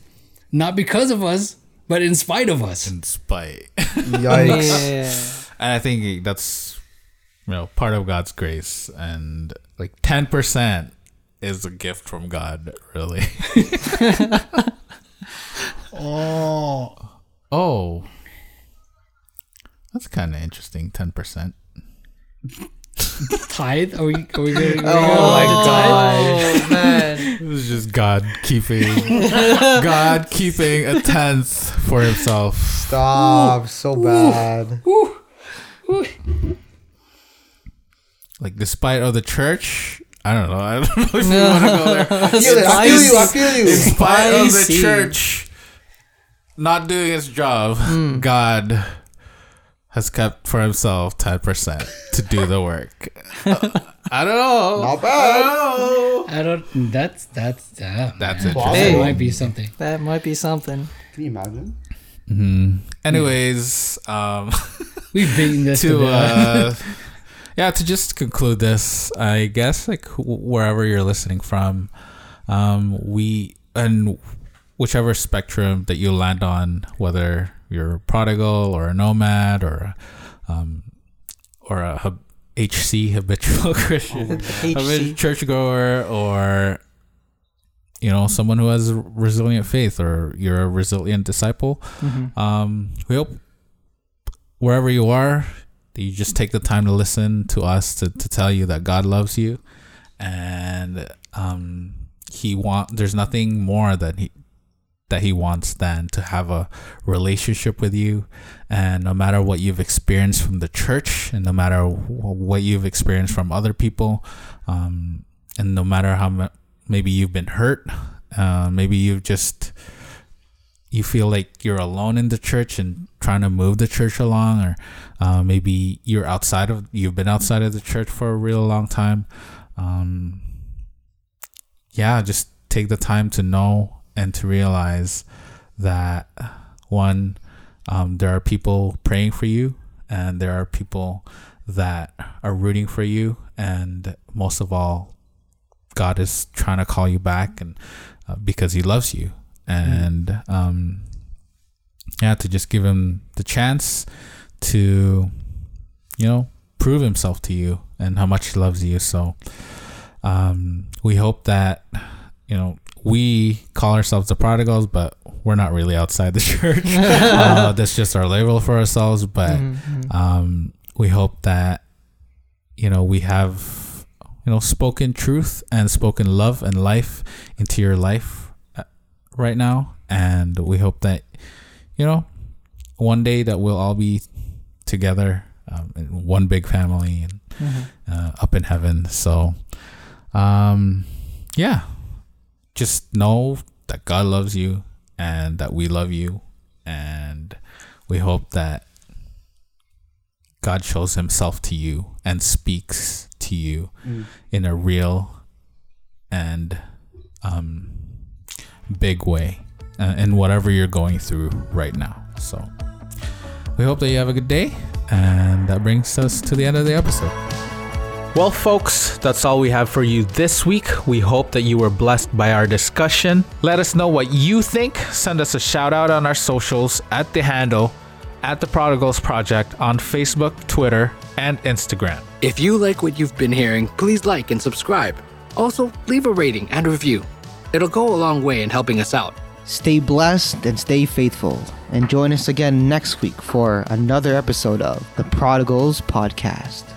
not because of us but in spite of us in spite. <laughs> Yikes. Yeah. And I think that's you know part of God's grace, and like ten percent is a gift from God, really. <laughs> <laughs> oh, oh, that's kind of interesting. Ten percent. tithe are we are we gonna, Oh my god. Oh man. <laughs> It was just God keeping God keeping a tenth for Himself. Stop. So bad. Like despite of the church, I don't know. I don't know if you want to go there. I feel, it. I feel you. I feel you. despite of the church not doing its job, Hmm. God has kept for himself ten percent to do the work. I don't know. Not bad. i don't that's that's uh, That's man, interesting. that might be something That might be something. Can you imagine? Anyways, um, we've beaten this to, to uh, <laughs> yeah, to just conclude this, I guess like wh- wherever you're listening from, um, we and whichever spectrum that you land on, whether you're a prodigal or a nomad or um, or a hab- HC habitual <laughs> Christian, HC. churchgoer, or you know someone who has resilient faith, or you're a resilient disciple. Um, we hope wherever you are, that you just take the time to listen to us to, to tell you that God loves you, and um, He want. There's nothing more that He that He wants than to have a relationship with you, and no matter what you've experienced from the church, and no matter what you've experienced from other people, um, and no matter how maybe you've been hurt, uh, maybe you've just you feel like you're alone in the church and trying to move the church along or uh, maybe you're outside of you've been outside of the church for a real long time um, yeah just take the time to know and to realize that one um, there are people praying for you, and there are people that are rooting for you, and most of all, God is trying to call you back, and uh, because He loves you, and um, yeah, to just give Him the chance to, you know, prove Himself to you and how much He loves you. So, um, we hope that you know we call ourselves the prodigals, but we're not really outside the <laughs> church. uh, that's just our label for ourselves. But um, we hope that you know we have you know spoken truth and spoken love and life into your life uh, right now, and we hope that you know one day that we'll all be together um, in one big family and uh, up in heaven. So, um, yeah, just know that God loves you and that we love you, and we hope that God shows Himself to you and speaks to you in a real and um, big way uh, in whatever you're going through right now. So, we hope that you have a good day, and that brings us to the end of the episode. Well, folks, that's all we have for you this week. We hope that you were blessed by our discussion. Let us know what you think. Send us a shout out on our socials at the handle at the Prodigals Project on Facebook, Twitter, and Instagram. If you like what you've been hearing, please like and subscribe. Also, leave a rating and review. It'll go a long way in helping us out. Stay blessed and stay faithful. And join us again next week for another episode of the Prodigals Podcast.